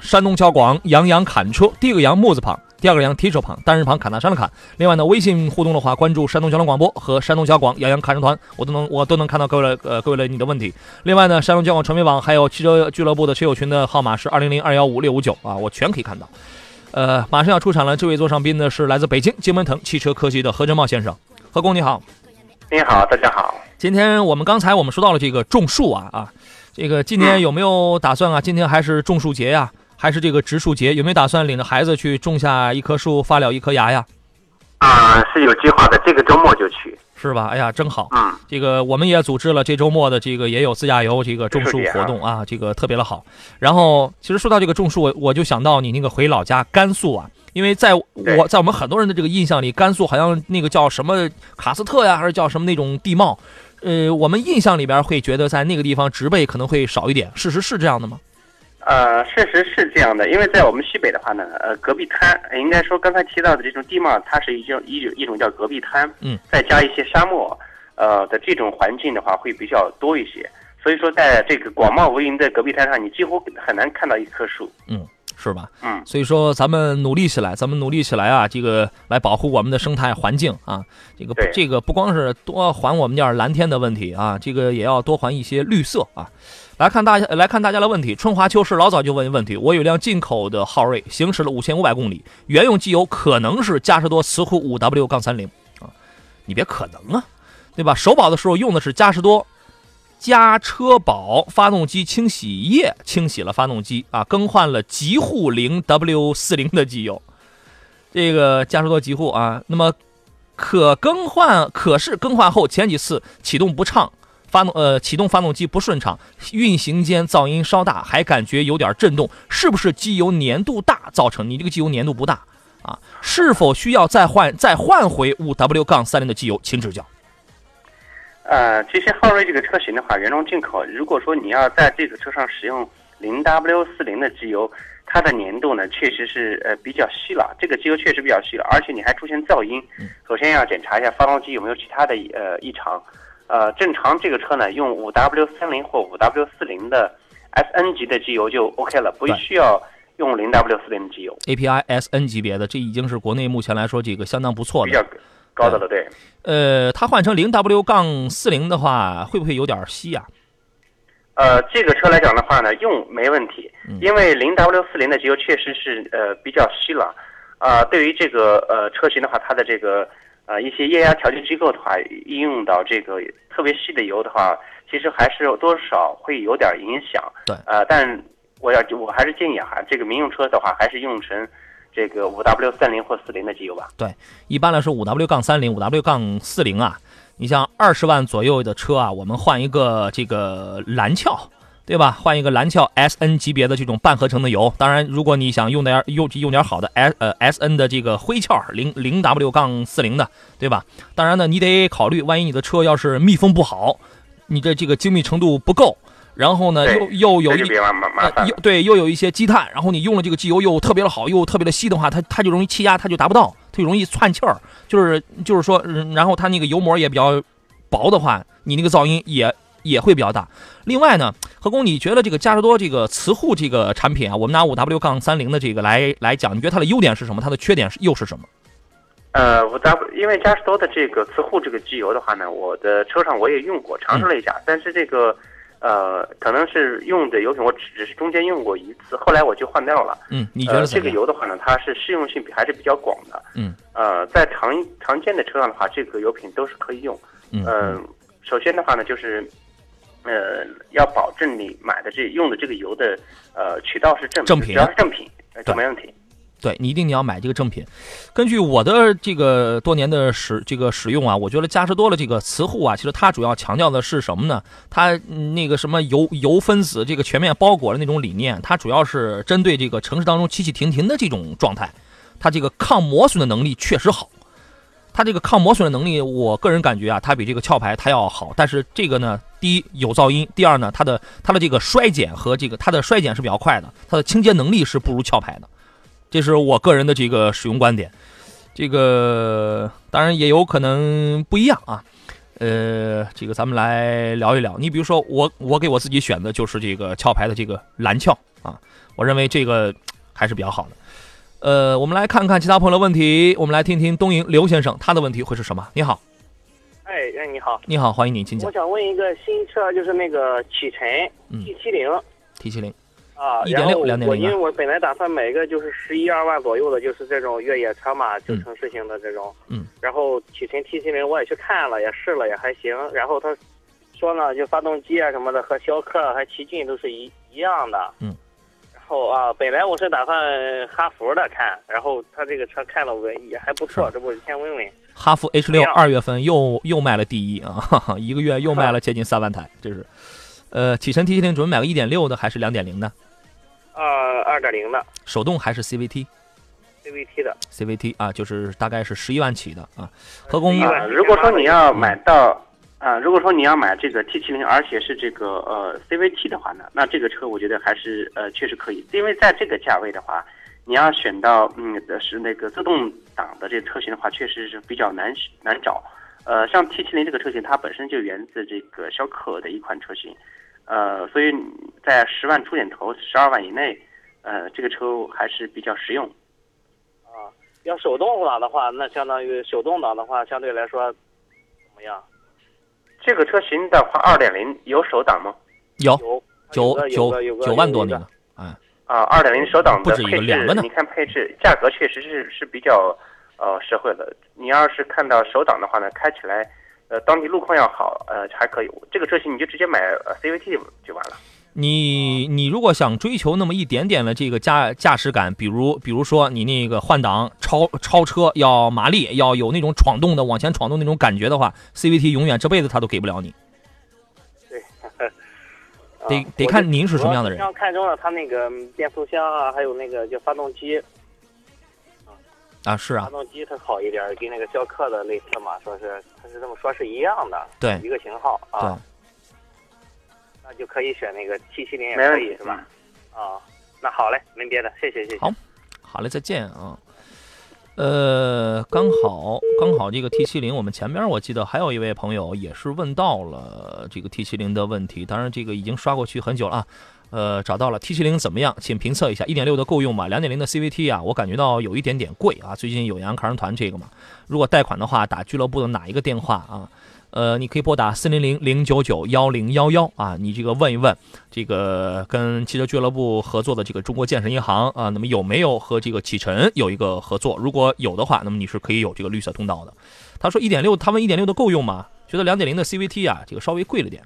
山东交广杨洋侃车，第一个杨木字旁。第二个杨提手旁，单人旁，砍大山的砍。另外呢，微信互动的话，关注山东交通广播和山东交广杨洋侃车团，我都能我都能看到各位的呃各位的你的问题。另外呢，山东交广传媒网还有汽车俱乐部的车友群的号码是二零零二幺五六五九啊，我全可以看到。呃，马上要出场了，这位座上宾呢是来自北京金门腾汽车科技的何振茂先生，何工你好。你好，大家好。今天我们刚才我们说到了这个种树啊啊，这个今天有没有打算啊？今天还是种树节呀？还是这个植树节，有没有打算领着孩子去种下一棵树，发了一颗芽呀？啊，是有计划的，这个周末就去。是吧？哎呀，真好。嗯，这个我们也组织了这周末的这个也有自驾游这个种树活动啊，这个特别的好。然后，其实说到这个种树，我我就想到你那个回老家甘肃啊，因为在我在我们很多人的这个印象里，甘肃好像那个叫什么卡斯特呀，还是叫什么那种地貌，呃，我们印象里边会觉得在那个地方植被可能会少一点。事实是这样的吗？呃，事实是这样的，因为在我们西北的话呢，呃，戈壁滩应该说刚才提到的这种地貌，它是一种一种一种叫戈壁滩，嗯，再加一些沙漠，呃的这种环境的话会比较多一些，所以说在这个广袤无垠的戈壁滩上，你几乎很难看到一棵树，嗯，是吧？嗯，所以说咱们努力起来，咱们努力起来啊，这个来保护我们的生态环境啊，这个这个不光是多还我们点蓝天的问题啊，这个也要多还一些绿色啊。来看大家来看大家的问题，春华秋实老早就问问题。我有辆进口的昊锐，行驶了五千五百公里，原用机油可能是嘉实多磁护五 W 杠三零啊，你别可能啊，对吧？首保的时候用的是嘉实多加车保发动机清洗液清洗了发动机啊，更换了极护零 W 四零的机油，这个嘉实多极护啊，那么可更换，可是更换后前几次启动不畅。发动呃启动发动机不顺畅，运行间噪音稍大，还感觉有点震动，是不是机油粘度大造成？你这个机油粘度不大啊？是否需要再换再换回五 W 杠三零的机油？请指教。呃，其实昊锐这个车型的话，原装进口，如果说你要在这个车上使用零 W 四零的机油，它的粘度呢确实是呃比较稀了，这个机油确实比较稀了，而且你还出现噪音，首先要检查一下发动机有没有其他的呃异常。呃，正常这个车呢，用五 W 三零或五 W 四零的 SN 级的机油就 OK 了，不需要用零 W 四零的机油。API SN 级别的，这已经是国内目前来说这个相当不错的，比较高的了。对。呃，它换成零 W 杠四零的话，会不会有点稀呀？呃，这个车来讲的话呢，用没问题，因为零 W 四零的机油确实是呃比较稀了。啊，对于这个呃车型的话，它的这个。呃，一些液压调节机构的话，应用到这个特别细的油的话，其实还是多少会有点影响。对，呃，但我要我还是建议哈，这个民用车的话，还是用成这个五 W 三零或四零的机油吧。对，一般来说五 W 杠三零、五 W 杠四零啊，你像二十万左右的车啊，我们换一个这个蓝壳。对吧？换一个蓝壳 S N 级别的这种半合成的油。当然，如果你想用点用用点好的 S 呃 S N 的这个灰壳零零 W 杠四零的，对吧？当然呢，你得考虑，万一你的车要是密封不好，你的这个精密程度不够，然后呢又又有一又对又有一些积碳，然后你用了这个机油又特别的好，又特别的稀的话，它它就容易气压它就达不到，它就容易窜气儿。就是就是说，然后它那个油膜也比较薄的话，你那个噪音也。也会比较大。另外呢，何工，你觉得这个嘉实多这个磁护这个产品啊，我们拿五 W 杠三零的这个来来讲，你觉得它的优点是什么？它的缺点是又是什么？呃，五 W 因为嘉实多的这个磁护这个机油的话呢，我的车上我也用过，尝试了一下，但是这个呃，可能是用的油品我只只是中间用过一次，后来我就换掉了。嗯，你觉得这个油的话呢，它是适用性还是比较广的。嗯，呃，在常常见的车上的话，这个油品都是可以用。嗯，首先的话呢，就是。呃，要保证你买的这用的这个油的呃渠道是正正品，只要是正品就没问题。对你一定你要买这个正品。根据我的这个多年的使这个使用啊，我觉得嘉实多的这个磁护啊，其实它主要强调的是什么呢？它那个什么油油分子这个全面包裹的那种理念，它主要是针对这个城市当中起起停停的这种状态，它这个抗磨损的能力确实好。它这个抗磨损的能力，我个人感觉啊，它比这个壳牌它要好。但是这个呢，第一有噪音，第二呢，它的它的这个衰减和这个它的衰减是比较快的，它的清洁能力是不如壳牌的。这是我个人的这个使用观点。这个当然也有可能不一样啊。呃，这个咱们来聊一聊。你比如说我我给我自己选的就是这个壳牌的这个蓝壳啊，我认为这个还是比较好的。呃，我们来看看其他朋友的问题。我们来听听东营刘先生他的问题会是什么？你好，哎哎，你好，你好，欢迎你，请讲。我想问一个新车，就是那个启辰 T 七零，T 七零啊，一点六，两点零。我因为我本来打算买一个就是十一二万左右的，就是这种越野车嘛，就城市型的这种。嗯。然后启辰 T 七零我也去看了，也试了，也还行。然后他说呢，就发动机啊什么的和逍客和奇骏都是一一样的。嗯。后啊，本来我是打算哈弗的看，然后他这个车看了我也还不错，这不先问问。哈弗 H 六二月份又又卖了第一啊，*laughs* 一个月又卖了接近三万台，这是。呃，启辰 T 七零准备买个一点六的还是两点零的？呃，二点零的。手动还是 CVT？CVT 的。CVT 啊，就是大概是十一万起的啊。何工，如果说你要买到啊，如果说你要买这个 T 七零，而且是这个呃 CVT 的话呢，那这个车我觉得还是呃确实可以，因为在这个价位的话，你要选到嗯是那个自动挡的这个车型的话，确实是比较难难找。呃，像 T 七零这个车型，它本身就源自这个逍客的一款车型。呃，所以在十万出点头，十二万以内，呃，这个车还是比较实用。啊，要手动挡的话，那相当于手动挡的话，相对来说怎么样？这个车型的话，二点零有手挡吗？有，九九九万多那个，哎。啊，二点零手挡的配置，你看配置，价格确实是是比较呃实惠的。你要是看到手挡的话呢，开起来。呃，当地路况要好，呃，还可以。这个车型你就直接买 CVT 就完了。你你如果想追求那么一点点的这个驾驾驶感，比如比如说你那个换挡超超车要麻利，要有那种闯动的往前闯动那种感觉的话，CVT 永远这辈子他都给不了你。对，*laughs* 得得看您是什么样的人。非常看中了它那个变速箱啊，还有那个就发动机。啊，是啊，发动机它好一点，跟那个逍客的类似嘛，说是它是这么说，是一样的，对，一个型号啊，那就可以选那个 T 七零也可以是吧？啊，那好嘞，没别的，谢谢谢谢。好，好嘞，再见啊。呃，刚好刚好这个 T 七零，我们前边我记得还有一位朋友也是问到了这个 T 七零的问题，当然这个已经刷过去很久了啊。呃，找到了 T 七零怎么样？请评测一下，一点六的够用吗？两点零的 CVT 啊，我感觉到有一点点贵啊。最近有阳看人团这个嘛，如果贷款的话，打俱乐部的哪一个电话啊？呃，你可以拨打四零零零九九幺零幺幺啊，你这个问一问这个跟汽车俱乐部合作的这个中国建设银行啊，那么有没有和这个启辰有一个合作？如果有的话，那么你是可以有这个绿色通道的。他说一点六，他问一点六的够用吗？觉得两点零的 CVT 啊，这个稍微贵了点。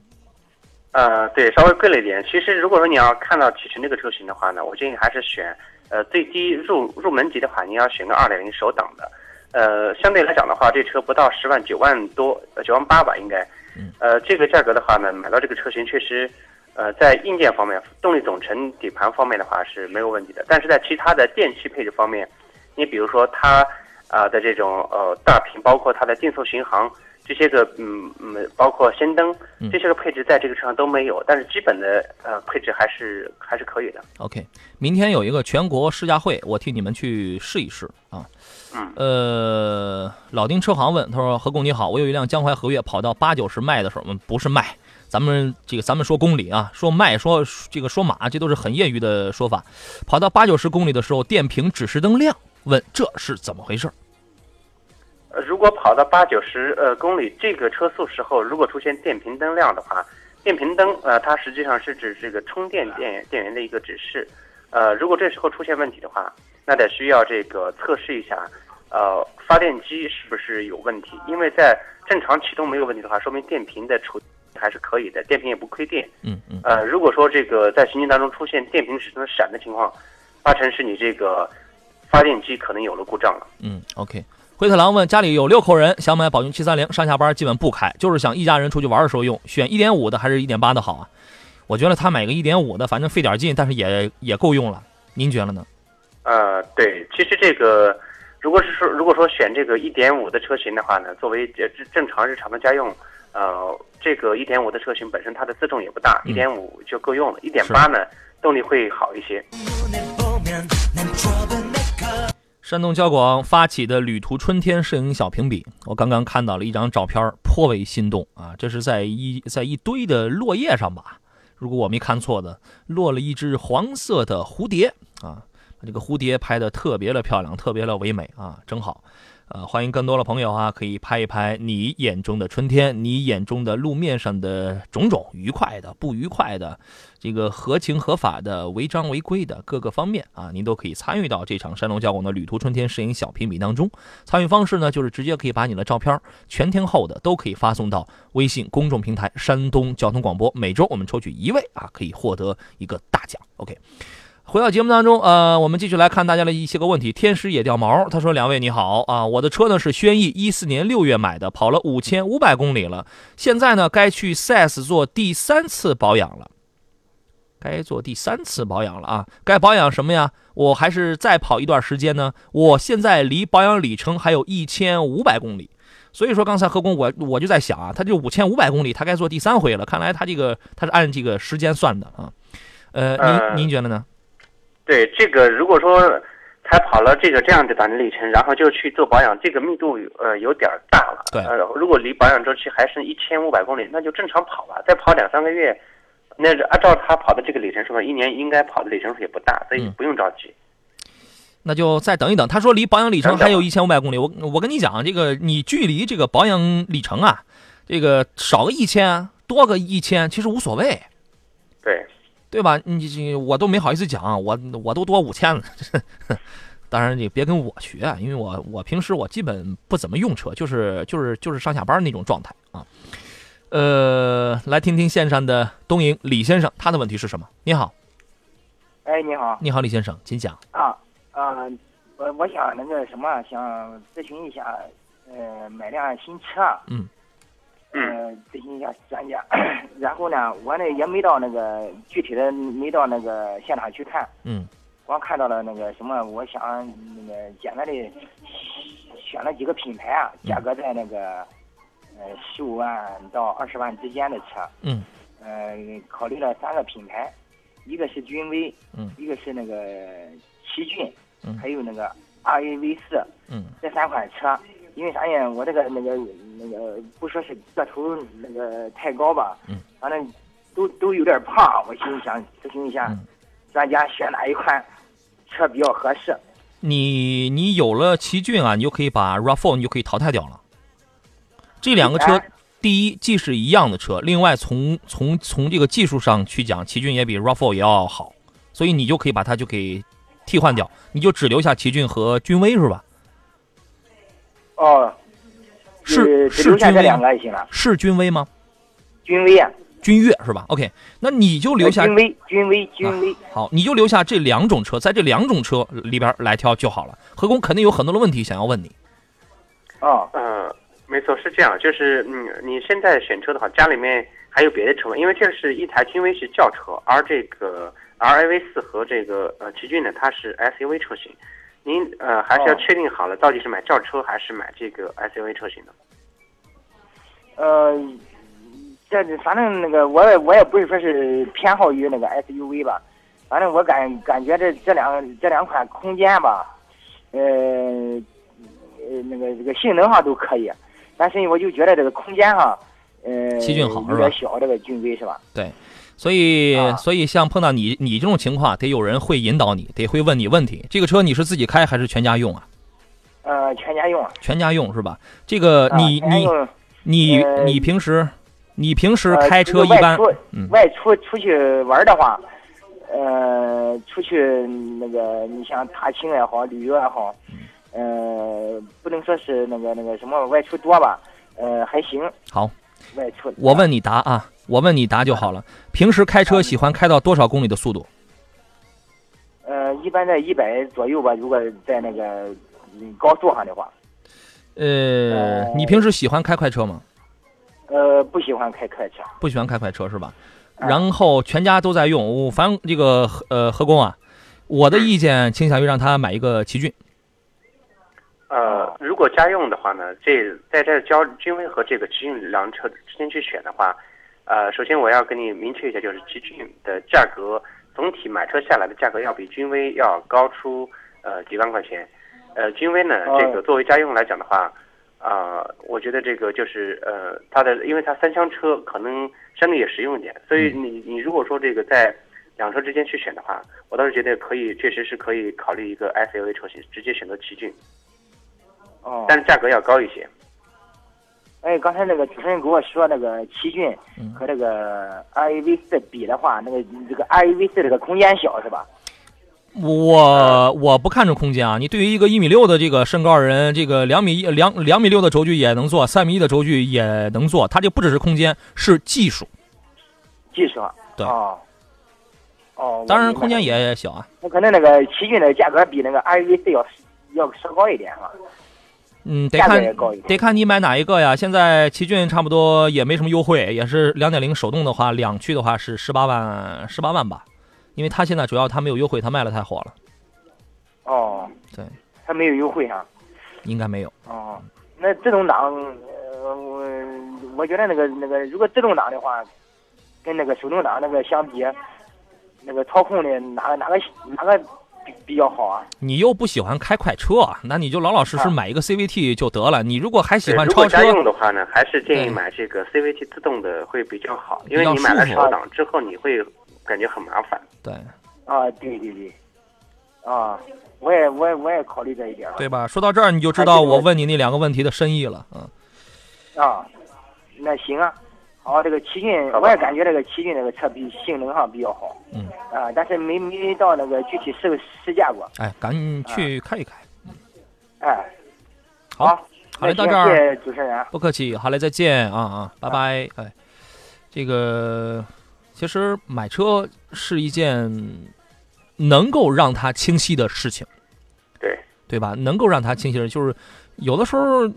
呃，对，稍微贵了一点。其实，如果说你要看到启辰这个车型的话呢，我建议还是选，呃，最低入入门级的话，你要选个二点零手挡的。呃，相对来讲的话，这车不到十万，九万多，九万八吧，应该。呃，这个价格的话呢，买到这个车型确实，呃，在硬件方面，动力总成、底盘方面的话是没有问题的。但是在其他的电器配置方面，你比如说它啊的这种呃大屏，包括它的定速巡航。这些个嗯嗯，包括氙灯这些个配置在这个车上都没有，但是基本的呃配置还是还是可以的。OK，明天有一个全国试驾会，我替你们去试一试啊。嗯。呃，老丁车行问他说：“何工你好，我有一辆江淮和悦，跑到八九十迈的时候，不是卖，咱们这个咱们说公里啊，说迈说这个说马，这都是很业余的说法。跑到八九十公里的时候，电瓶指示灯亮，问这是怎么回事？”呃，如果跑到八九十呃公里这个车速时候，如果出现电瓶灯亮的话，电瓶灯呃它实际上是指这个充电电电源的一个指示，呃，如果这时候出现问题的话，那得需要这个测试一下，呃，发电机是不是有问题？因为在正常启动没有问题的话，说明电瓶的处还是可以的，电瓶也不亏电。嗯嗯。呃，如果说这个在行进当中出现电瓶指灯闪的情况，八成是你这个发电机可能有了故障了。嗯，OK。灰太狼问：家里有六口人，想买宝骏七三零，上下班基本不开，就是想一家人出去玩的时候用，选一点五的还是一点八的好啊？我觉得他买个一点五的，反正费点劲，但是也也够用了。您觉得呢？呃，对，其实这个，如果是说如果说选这个一点五的车型的话呢，作为正正常日常的家用，呃，这个一点五的车型本身它的自重也不大，一点五就够用了。一点八呢，动力会好一些。山东交广发起的旅途春天摄影小评比，我刚刚看到了一张照片，颇为心动啊！这是在一在一堆的落叶上吧？如果我没看错的，落了一只黄色的蝴蝶啊！这个蝴蝶拍的特别的漂亮，特别的唯美啊，真好。呃，欢迎更多的朋友啊，可以拍一拍你眼中的春天，你眼中的路面上的种种愉快的、不愉快的，这个合情合法的、违章违规的各个方面啊，您都可以参与到这场山东交广的旅途春天摄影小评比当中。参与方式呢，就是直接可以把你的照片全天候的都可以发送到微信公众平台山东交通广播。每周我们抽取一位啊，可以获得一个大奖。OK。回到节目当中，呃，我们继续来看大家的一些个问题。天使也掉毛，他说：“两位你好啊，我的车呢是轩逸，一四年六月买的，跑了五千五百公里了，现在呢该去 4S 做第三次保养了，该做第三次保养了啊，该保养什么呀？我还是再跑一段时间呢？我现在离保养里程还有一千五百公里，所以说刚才何工我我就在想啊，他就五千五百公里，他该做第三回了，看来他这个他是按这个时间算的啊，呃，您您觉得呢？”对这个，如果说才跑了这个这样的短的里程，然后就去做保养，这个密度呃有点大了。对，呃，如果离保养周期还剩一千五百公里，那就正常跑吧，再跑两三个月，那按照他跑的这个里程数，一年应该跑的里程数也不大，所以不用着急。那就再等一等。他说离保养里程还有一千五百公里，我我跟你讲，这个你距离这个保养里程啊，这个少个一千，多个一千，其实无所谓。对。对吧？你我都没好意思讲，我我都多五千了。*laughs* 当然你别跟我学，因为我我平时我基本不怎么用车，就是就是就是上下班那种状态啊。呃，来听听线上的东营李先生，他的问题是什么？你好，哎，你好，你好，李先生，请讲。啊啊，我我想那个什么，想咨询一下，呃，买辆新车。嗯。嗯，咨询一下专家，*clears throat* 然后呢，我呢也没到那个具体的没到那个现场去看，嗯，光看到了那个什么，我想那个简单的选了几个品牌啊，价格在那个呃十五万到二十万之间的车，嗯，呃，考虑了三个品牌，一个是君威，嗯，一个是那个奇骏，嗯，还有那个 R A V 四，嗯，这三款车。因为啥呀？我这个那个那个不说是个头那个太高吧，嗯，反正都都有点胖。我心里想咨询一下，专家选哪一款车比较合适？你你有了奇骏啊，你就可以把 RAV4 你就可以淘汰掉了。这两个车，第一既是一样的车，另外从从从这个技术上去讲，奇骏也比 RAV4 也要好，所以你就可以把它就给替换掉，你就只留下奇骏和君威是吧？哦，是是君威两个就行了。是君威吗？君威啊，君越是吧？OK，那你就留下君威，君威，君威。好，你就留下这两种车，在这两种车里边来挑就好了。何工肯定有很多的问题想要问你。哦，嗯，没错，是这样，就是嗯，你现在选车的话，家里面还有别的车吗？因为这是一台君威是轿车，而这个 R A V 四和这个呃奇骏呢，它是 S U V 车型。您呃还是要确定好了，到底是买轿车还是买这个 SUV 车型的？呃，这反正那个我也我也不是说是偏好于那个 SUV 吧，反正我感感觉这这两这两款空间吧，呃呃那个这个性能上都可以，但是我就觉得这个空间哈，呃，奇骏好有点小，这个君威是吧？对。所以，所以像碰到你你这种情况，得有人会引导你，得会问你问题。这个车你是自己开还是全家用啊？呃，全家用。全家用是吧？这个你你你你平时你平时开车一般外出出去玩的话，呃，出去那个你像踏青也好，旅游也好，呃，不能说是那个那个什么外出多吧，呃，还行。好。我问你答啊。我问你答就好了。平时开车喜欢开到多少公里的速度？呃，一般在一百左右吧。如果在那个高速上的话。呃，你平时喜欢开快车吗？呃，不喜欢开快车。不喜欢开快车是吧？然后全家都在用，反正这个呃何工啊，我的意见倾向于让他买一个奇骏。呃，如果家用的话呢，这在这交君威和这个奇骏两车之间去选的话。呃，首先我要跟你明确一下，就是奇骏的价格总体买车下来的价格要比君威要高出呃几万块钱。呃，君威呢，这个作为家用来讲的话，啊，我觉得这个就是呃它的，因为它三厢车可能相对也实用一点，所以你你如果说这个在两车之间去选的话，我倒是觉得可以，确实是可以考虑一个 SUV 车型，直接选择奇骏。哦。但是价格要高一些。哎，刚才那个主持人跟我说，那个奇骏和这个 R A V 四比的话，那个这个 R A V 四这个空间小是吧？我我不看重空间啊，你对于一个一米六的这个身高人，这个两米一两两米六的轴距也能做，三米一的轴距也能做，它就不只是空间，是技术。技术。对。哦。哦，当然空间也小啊。那可能那个奇骏的价格比那个 RAV 四要要稍高一点，是吧？嗯，得看得看你买哪一个呀。现在奇骏差不多也没什么优惠，也是两点零手动的话，两驱的话是十八万，十八万吧。因为它现在主要它没有优惠，它卖的太火了。哦，对，它没有优惠啊。应该没有。哦，那自动挡，呃，我我觉得那个那个，如果自动挡的话，跟那个手动挡那个相比，那个操控的哪个哪个哪个？比较好啊！你又不喜欢开快车，那你就老老实实买一个 CVT 就得了。你如果还喜欢超车，家用的话呢，还是建议买这个 CVT 自动的会比较好，因为你买了手挡之后，你会感觉很麻烦。对，啊，对对对，啊，我也我也我也考虑这一点了。对吧？说到这儿，你就知道我问你那两个问题的深意了。嗯，啊，那行啊。哦，这个奇骏，我也感觉这个奇骏这个车比性能上比较好。嗯。啊，但是没没到那个具体试试驾过。哎，赶紧去开一开。哎。好，好嘞，到这儿。谢谢主持人。不客气，好嘞，再见啊啊，拜拜。哎，这个其实买车是一件能够让他清晰的事情。对。对吧？能够让他清晰的，就是有的时候。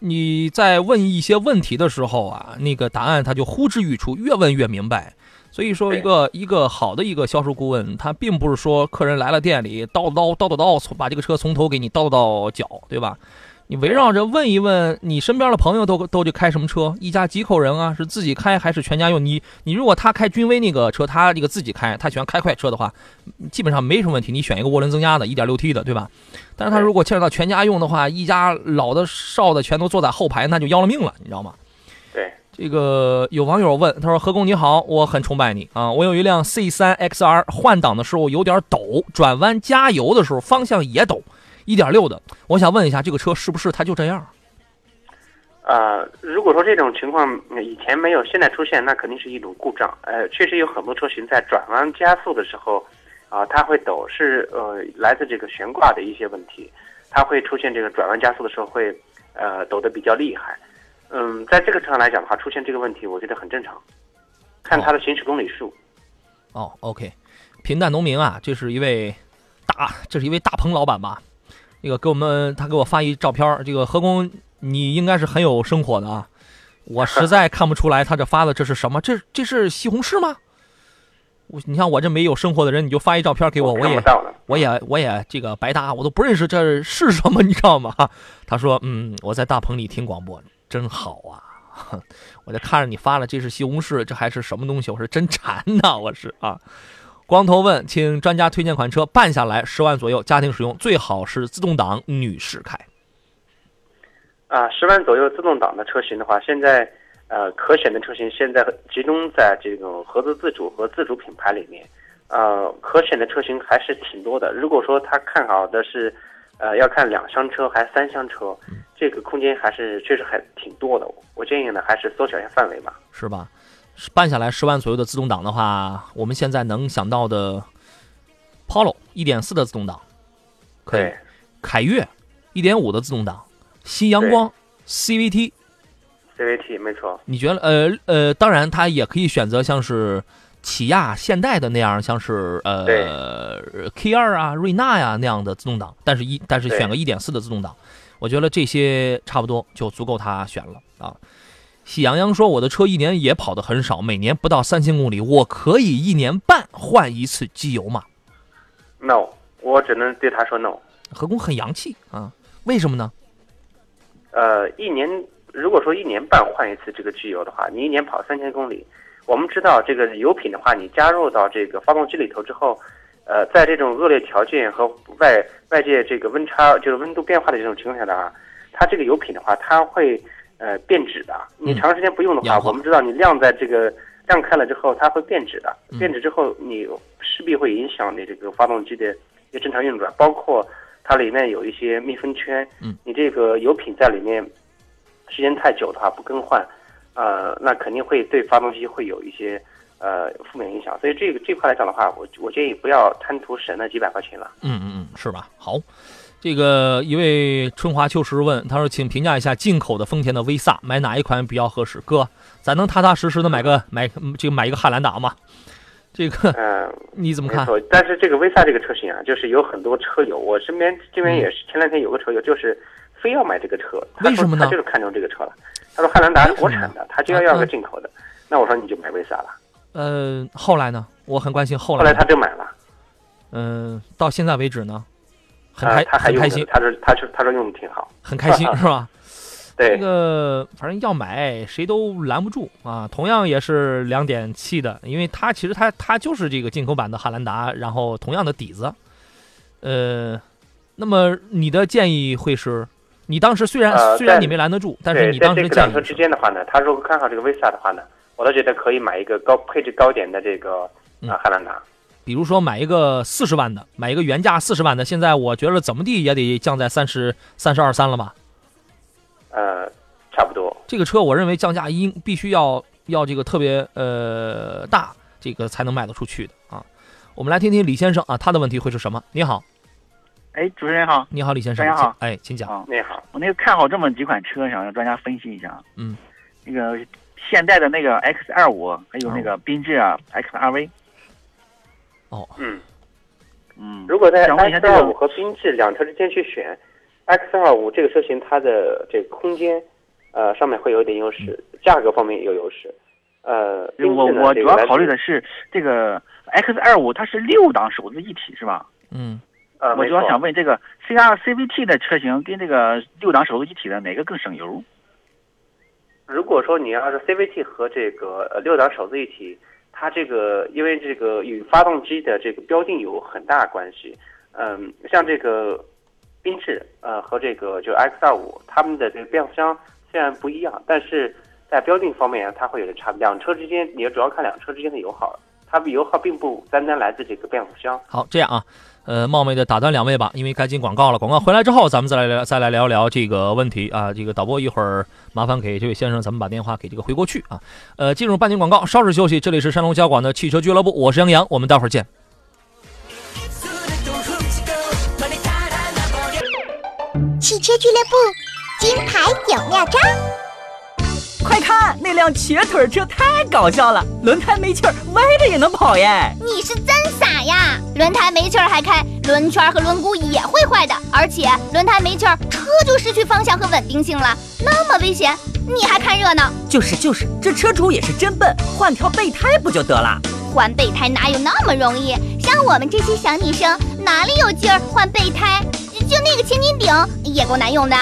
你在问一些问题的时候啊，那个答案他就呼之欲出，越问越明白。所以说，一个一个好的一个销售顾问，他并不是说客人来了店里叨叨叨叨叨，从把这个车从头给你叨叨到脚，对吧？你围绕着问一问，你身边的朋友都都去开什么车？一家几口人啊？是自己开还是全家用？你你如果他开君威那个车，他这个自己开，他喜欢开快车的话，基本上没什么问题。你选一个涡轮增压的，一点六 T 的，对吧？但是他如果牵扯到全家用的话，一家老的少的全都坐在后排，那就要了命了，你知道吗？对，这个有网友问他说：“何工你好，我很崇拜你啊，我有一辆 C3 XR，换挡的时候有点抖，转弯加油的时候方向也抖。”一点六的，我想问一下，这个车是不是它就这样？呃，如果说这种情况以前没有，现在出现，那肯定是一种故障。呃，确实有很多车型在转弯加速的时候，啊，它会抖，是呃来自这个悬挂的一些问题，它会出现这个转弯加速的时候会呃抖得比较厉害。嗯，在这个车上来讲的话，出现这个问题，我觉得很正常，看它的行驶公里数。哦，OK，平淡农民啊，这是一位大，这是一位大鹏老板吧？那个给我们，他给我发一照片这个何工，你应该是很有生活的啊，我实在看不出来他这发的这是什么？这这是西红柿吗？我你像我这没有生活的人，你就发一照片给我，我也我也我也这个白搭，我都不认识这是什么，你知道吗？*laughs* 他说，嗯，我在大棚里听广播，真好啊！*laughs* 我就看着你发了，这是西红柿，这还是什么东西？我说真馋呐，我是啊。光头问，请专家推荐款车，办下来十万左右，家庭使用，最好是自动挡，女士开。啊，十万左右自动挡的车型的话，现在呃可选的车型现在集中在这种合资自主和自主品牌里面，呃可选的车型还是挺多的。如果说他看好的是，呃要看两厢车还是三厢车，这个空间还是确实还挺多的。我建议呢还是缩小一下范围吧，是吧？办下来十万左右的自动挡的话，我们现在能想到的，Polo 一点四的自动挡，可以，凯越一点五的自动挡，新阳光 CVT，CVT 没错。你觉得呃呃，当然它也可以选择像是起亚、现代的那样，像是呃 K 二啊、瑞纳呀那样的自动挡，但是一但是选个一点四的自动挡，我觉得这些差不多就足够他选了啊。喜羊羊说：“我的车一年也跑得很少，每年不到三千公里，我可以一年半换一次机油吗？”No，我只能对他说 no。何工很洋气啊？为什么呢？呃，一年如果说一年半换一次这个机油的话，你一年跑三千公里，我们知道这个油品的话，你加入到这个发动机里头之后，呃，在这种恶劣条件和外外界这个温差就是温度变化的这种情况下的话，它这个油品的话，它会。呃，变质的。你长时间不用的话，我们知道你晾在这个晾开了之后，它会变质的。变质之后，你势必会影响你这个发动机的一个正常运转，包括它里面有一些密封圈。嗯，你这个油品在里面时间太久的话，不更换，呃，那肯定会对发动机会有一些呃负面影响。所以这个这块来讲的话，我我建议不要贪图省那几百块钱了。嗯嗯嗯，是吧？好。这个一位春华秋实问他说：“请评价一下进口的丰田的威飒，买哪一款比较合适？哥，咱能踏踏实实的买个买这个买一个汉兰达吗？这个，嗯，*laughs* 你怎么看？但是这个威飒这个车型啊，就是有很多车友，我身边这边也是，前两天有个车友就是非要买这个车，为什么呢？他就是看中这个车了。他说汉兰达是国产的，他就要要个进口的。那我说你就买威飒了。呃，后来呢？我很关心后来。后来他就买了。嗯，到现在为止呢，很开，他很开心。他说，他说，他说用的挺好，很开心 *laughs* 是吧？对。这个反正要买，谁都拦不住啊。同样也是两点七的，因为它其实它它就是这个进口版的汉兰达，然后同样的底子。呃，那么你的建议会是？你当时虽然虽然你没拦得住，但是你当时这两车之间的话呢，他如果看好这个威萨的话呢，我倒觉得可以买一个高配置高点的这个啊汉兰达。比如说买一个四十万的，买一个原价四十万的，现在我觉得怎么地也得降在三十三十二三了吧？呃，差不多。这个车我认为降价应必须要要这个特别呃大，这个才能卖得出去的啊。我们来听听李先生啊，他的问题会是什么？你好。哎，主持人好，你好，李先生，大家好，哎，请讲。你好，我那个看好这么几款车，想让专家分析一下。嗯，那个现代的那个 X 二五，还有那个缤智啊 X R V。哦，嗯嗯，如果在 X 二五和缤智两车之间去选，X 二五这个车型它的这个空间，呃，上面会有点优势，价格方面也有优势。呃，我我主要考虑的是这个 X 二五，它是六档手自一体是吧？嗯。呃，我主要想问这个 C R C V T 的车型跟这个六档手自一体的哪个更省油？如果说你要是 C V T 和这个呃六档手自一体，它这个因为这个与发动机的这个标定有很大关系。嗯，像这个缤智呃和这个就 X 二五，它们的这个变速箱虽然不一样，但是在标定方面它会有点差别。两车之间也主要看两车之间的油耗，它的油耗并不单单来自这个变速箱。好，这样啊。呃，冒昧的打断两位吧，因为该进广告了。广告回来之后，咱们再来聊，再来聊聊这个问题啊。这个导播一会儿麻烦给这位先生，咱们把电话给这个回过去啊。呃，进入半斤广告，稍事休息。这里是山东交广的汽车俱乐部，我是杨洋，我们待会儿见。汽车俱乐部，金牌有妙招。快看，那辆瘸腿车太搞笑了，轮胎没气儿，歪着也能跑耶！你是真傻呀！轮胎没气儿还开，轮圈和轮毂也会坏的，而且轮胎没气儿，车就失去方向和稳定性了，那么危险，你还看热闹？就是就是，这车主也是真笨，换条备胎不就得了？换备胎哪有那么容易？像我们这些小女生，哪里有劲儿换备胎？就那个千斤顶也够难用的。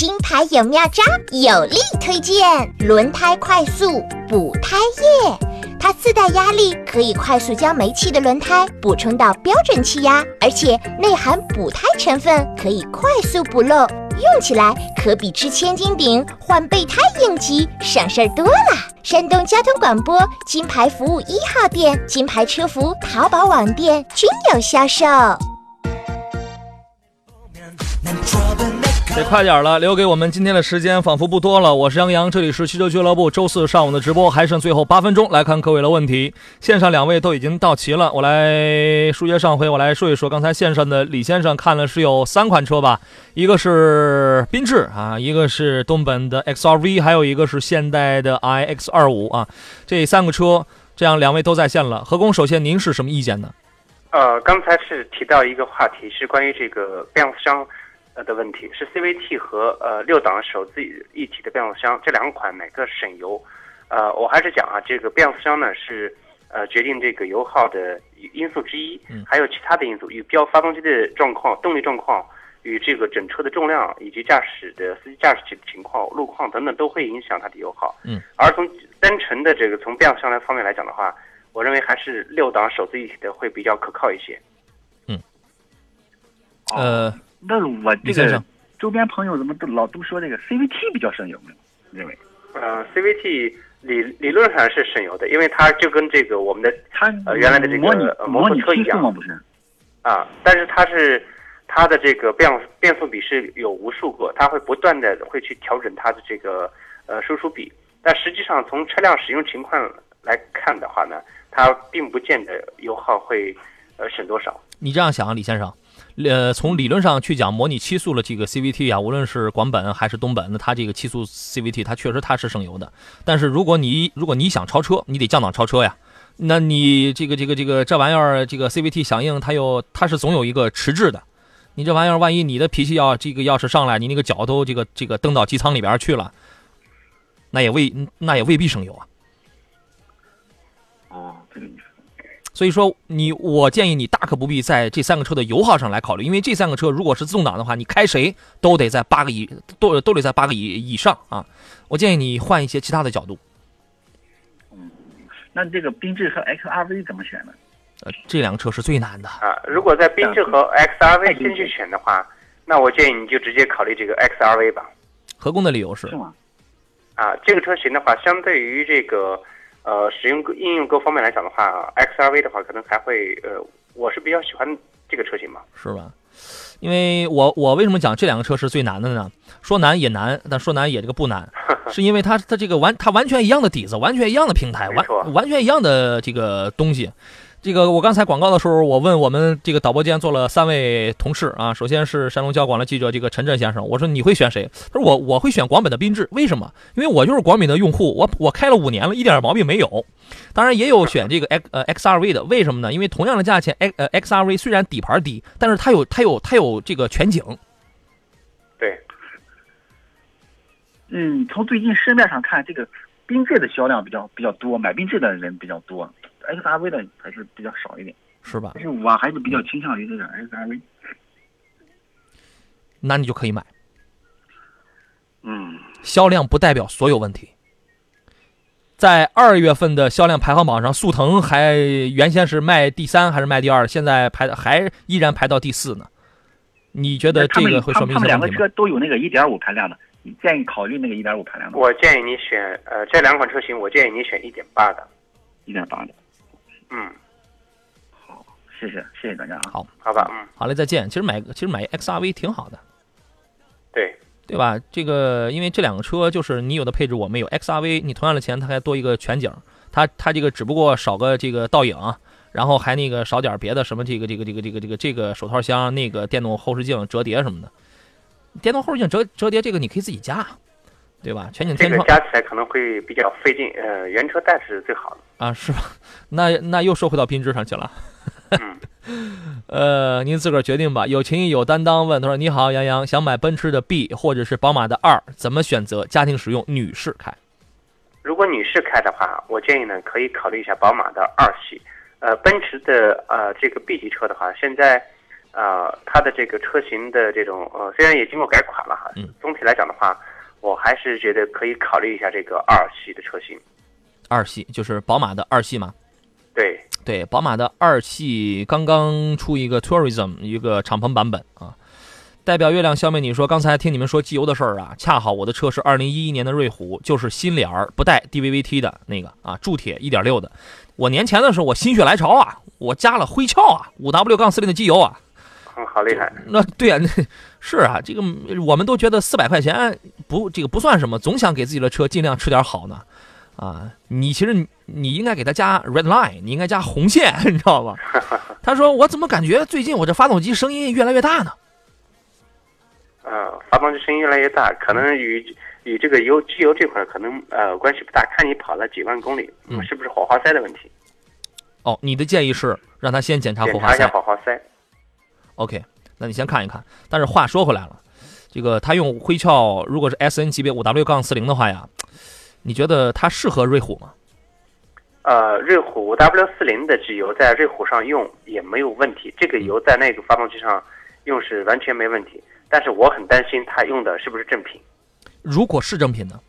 金牌有妙招，有力推荐轮胎快速补胎液。它自带压力，可以快速将没气的轮胎补充到标准气压，而且内含补胎成分，可以快速补漏。用起来可比吃千斤顶换备胎应急省事儿多了。山东交通广播金牌服务一号店、金牌车服淘宝网店均有销售。得快点了，留给我们今天的时间仿佛不多了。我是杨洋，这里是汽车俱乐部周四上午的直播，还剩最后八分钟来看各位的问题。线上两位都已经到齐了，我来书接上回，我来说一说刚才线上的李先生看了是有三款车吧，一个是缤智啊，一个是东本的 XRV，还有一个是现代的 iX 二五啊，这三个车，这样两位都在线了。何工，首先您是什么意见呢？呃，刚才是提到一个话题，是关于这个变速箱。的问题是 CVT 和呃六档手自一体的变速箱这两款哪个省油？呃，我还是讲啊，这个变速箱呢是呃决定这个油耗的因素之一，还有其他的因素，与标发动机的状况、动力状况、与这个整车的重量以及驾驶的司机驾驶情况、路况等等都会影响它的油耗。嗯，而从单纯的这个从变速箱来方面来讲的话，我认为还是六档手自一体的会比较可靠一些。嗯，呃。那我这个周边朋友怎么都老都说这个 CVT 比较省油呢？认为？呃，CVT 理理论上是省油的，因为它就跟这个我们的它呃原来的这个摩托车一样，不是？啊，但是它是它的这个变变速比是有无数个，它会不断的会去调整它的这个呃输出比，但实际上从车辆使用情况来看的话呢，它并不见得油耗会呃省多少。你这样想啊，李先生？呃，从理论上去讲，模拟七速的这个 CVT 啊，无论是广本还是东本，那它这个七速 CVT 它确实它是省油的。但是如果你如果你想超车，你得降档超车呀。那你这个这个这个这玩意儿，这个 CVT 响应它又它是总有一个迟滞的。你这玩意儿，万一你的脾气要这个要是上来，你那个脚都这个这个蹬到机舱里边去了，那也未那也未必省油啊。所以说，你我建议你大可不必在这三个车的油耗上来考虑，因为这三个车如果是自动挡的话，你开谁都得在八个以都都得在八个以以上啊。我建议你换一些其他的角度。嗯，那这个缤智和 XRV 怎么选呢？呃，这两个车是最难的啊。如果在缤智和 XRV 先去选的话，那我建议你就直接考虑这个 XRV 吧。合工的理由是？是吗？啊，这个车型的话，相对于这个。呃，使用应用各方面来讲的话，XRV 的话可能还会呃，我是比较喜欢这个车型嘛，是吧？因为我我为什么讲这两个车是最难的呢？说难也难，但说难也这个不难，*laughs* 是因为它它这个完它完全一样的底子，完全一样的平台，完完全一样的这个东西。这个我刚才广告的时候，我问我们这个导播间坐了三位同事啊，首先是山东交广的记者这个陈震先生，我说你会选谁？他说我我会选广本的缤智，为什么？因为我就是广本的用户，我我开了五年了，一点毛病没有。当然也有选这个 X 呃 XRV 的，为什么呢？因为同样的价钱，X 呃 XRV 虽然底盘低，但是它有它有它有这个全景。对。嗯，从最近市面上看，这个缤智的销量比较比较多，买缤智的人比较多。XRV 的还是比较少一点，是吧？但是我还是比较倾向于这个 XRV。那你就可以买。嗯，销量不代表所有问题。在二月份的销量排行榜上，速腾还原先是卖第三还是卖第二，现在排还依然排到第四呢。你觉得这个会说明什么？他们两个车都有那个1.5排量的，你建议考虑那个1.5排量的。我建议你选呃这两款车型，我建议你选1.8的，1.8的。嗯，好，谢谢，谢谢大家啊。好，好吧，嗯，好嘞，再见。其实买，其实买 XRV 挺好的，对，对吧？这个，因为这两个车就是你有的配置我没有，XRV 你同样的钱它还多一个全景，它它这个只不过少个这个倒影，然后还那个少点别的什么这个这个这个这个这个这个手套箱，那个电动后视镜折叠什么的，电动后视镜折折叠这个你可以自己加。对吧？全景天窗加起来可能会比较费劲，呃，原车带是最好的啊，是吧？那那又说回到缤智上去了。嗯，*laughs* 呃，您自个儿决定吧。有情义有担当问他说：“你好，杨洋，想买奔驰的 B 或者是宝马的二，怎么选择？家庭使用，女士开。如果女士开的话，我建议呢可以考虑一下宝马的二系。呃，奔驰的呃这个 B 级车的话，现在呃它的这个车型的这种呃虽然也经过改款了哈，嗯，总体来讲的话。我还是觉得可以考虑一下这个二系的车型。二系就是宝马的二系嘛？对对，宝马的二系刚刚出一个 Tourism 一个敞篷版本啊。代表月亮消灭你说，刚才听你们说机油的事儿啊，恰好我的车是二零一一年的瑞虎，就是新脸儿不带 DVVT 的那个啊，铸铁一点六的。我年前的时候我心血来潮啊，我加了灰壳啊，五 W 杠四零的机油啊。嗯，好厉害。那对啊，那是啊，这个我们都觉得四百块钱不，这个不算什么，总想给自己的车尽量吃点好呢。啊，你其实你你应该给他加 red line，你应该加红线，*laughs* 你知道吧？他说我怎么感觉最近我这发动机声音越来越大呢？呃，发动机声音越来越大，可能与与这个油机油这块可能呃关系不大，看你跑了几万公里，嗯，是不是火花塞的问题？哦，你的建议是让他先检查火花塞。检查一下火花塞。OK，那你先看一看。但是话说回来了，这个他用灰壳，如果是 SN 级别五 W 杠四零的话呀，你觉得它适合瑞虎吗？呃，瑞虎五 W 四零的机油在瑞虎上用也没有问题，这个油在那个发动机上用是完全没问题。但是我很担心它用的是不是正品。如果是正品呢？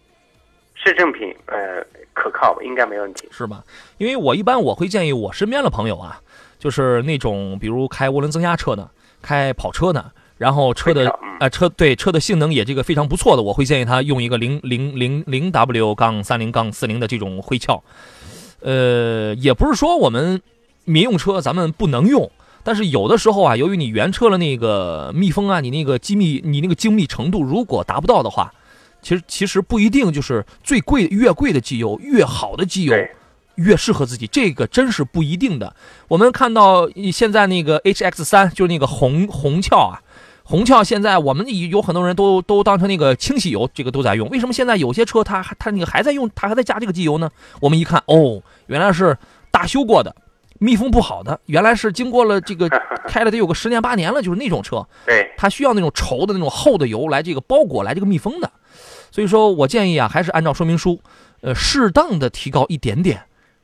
是正品，呃，可靠，应该没问题，是吧？因为我一般我会建议我身边的朋友啊，就是那种比如开涡轮增压车的。开跑车呢，然后车的呃车对车的性能也这个非常不错的，我会建议他用一个零零零零 W 杠三零杠四零的这种灰壳。呃，也不是说我们民用车咱们不能用，但是有的时候啊，由于你原车的那个密封啊，你那个机密你那个精密程度如果达不到的话，其实其实不一定就是最贵越贵的机油越好的机油，越适合自己，这个真是不一定的。我们看到现在那个 HX 三，就是那个红红壳啊，红壳现在我们有很多人都都当成那个清洗油，这个都在用。为什么现在有些车它它那个还在用，它还在加这个机油呢？我们一看，哦，原来是大修过的，密封不好的，原来是经过了这个 *laughs* 开了得有个十年八年了，就是那种车，对，它需要那种稠的那种厚的油来这个包裹来这个密封的。所以说我建议啊，还是按照说明书，呃，适当的提高一点点。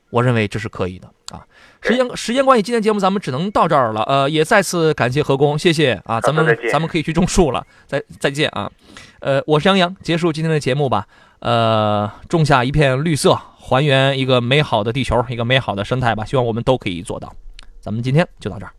我认为这是可以的啊。时间时间关系，今天节目咱们只能到这儿了。呃，也再次感谢何工，谢谢啊。咱们咱们可以去种树了。再再见啊。呃，我是杨洋，结束今天的节目吧。呃，种下一片绿色，还原一个美好的地球，一个美好的生态吧。希望我们都可以做到。咱们今天就到这儿。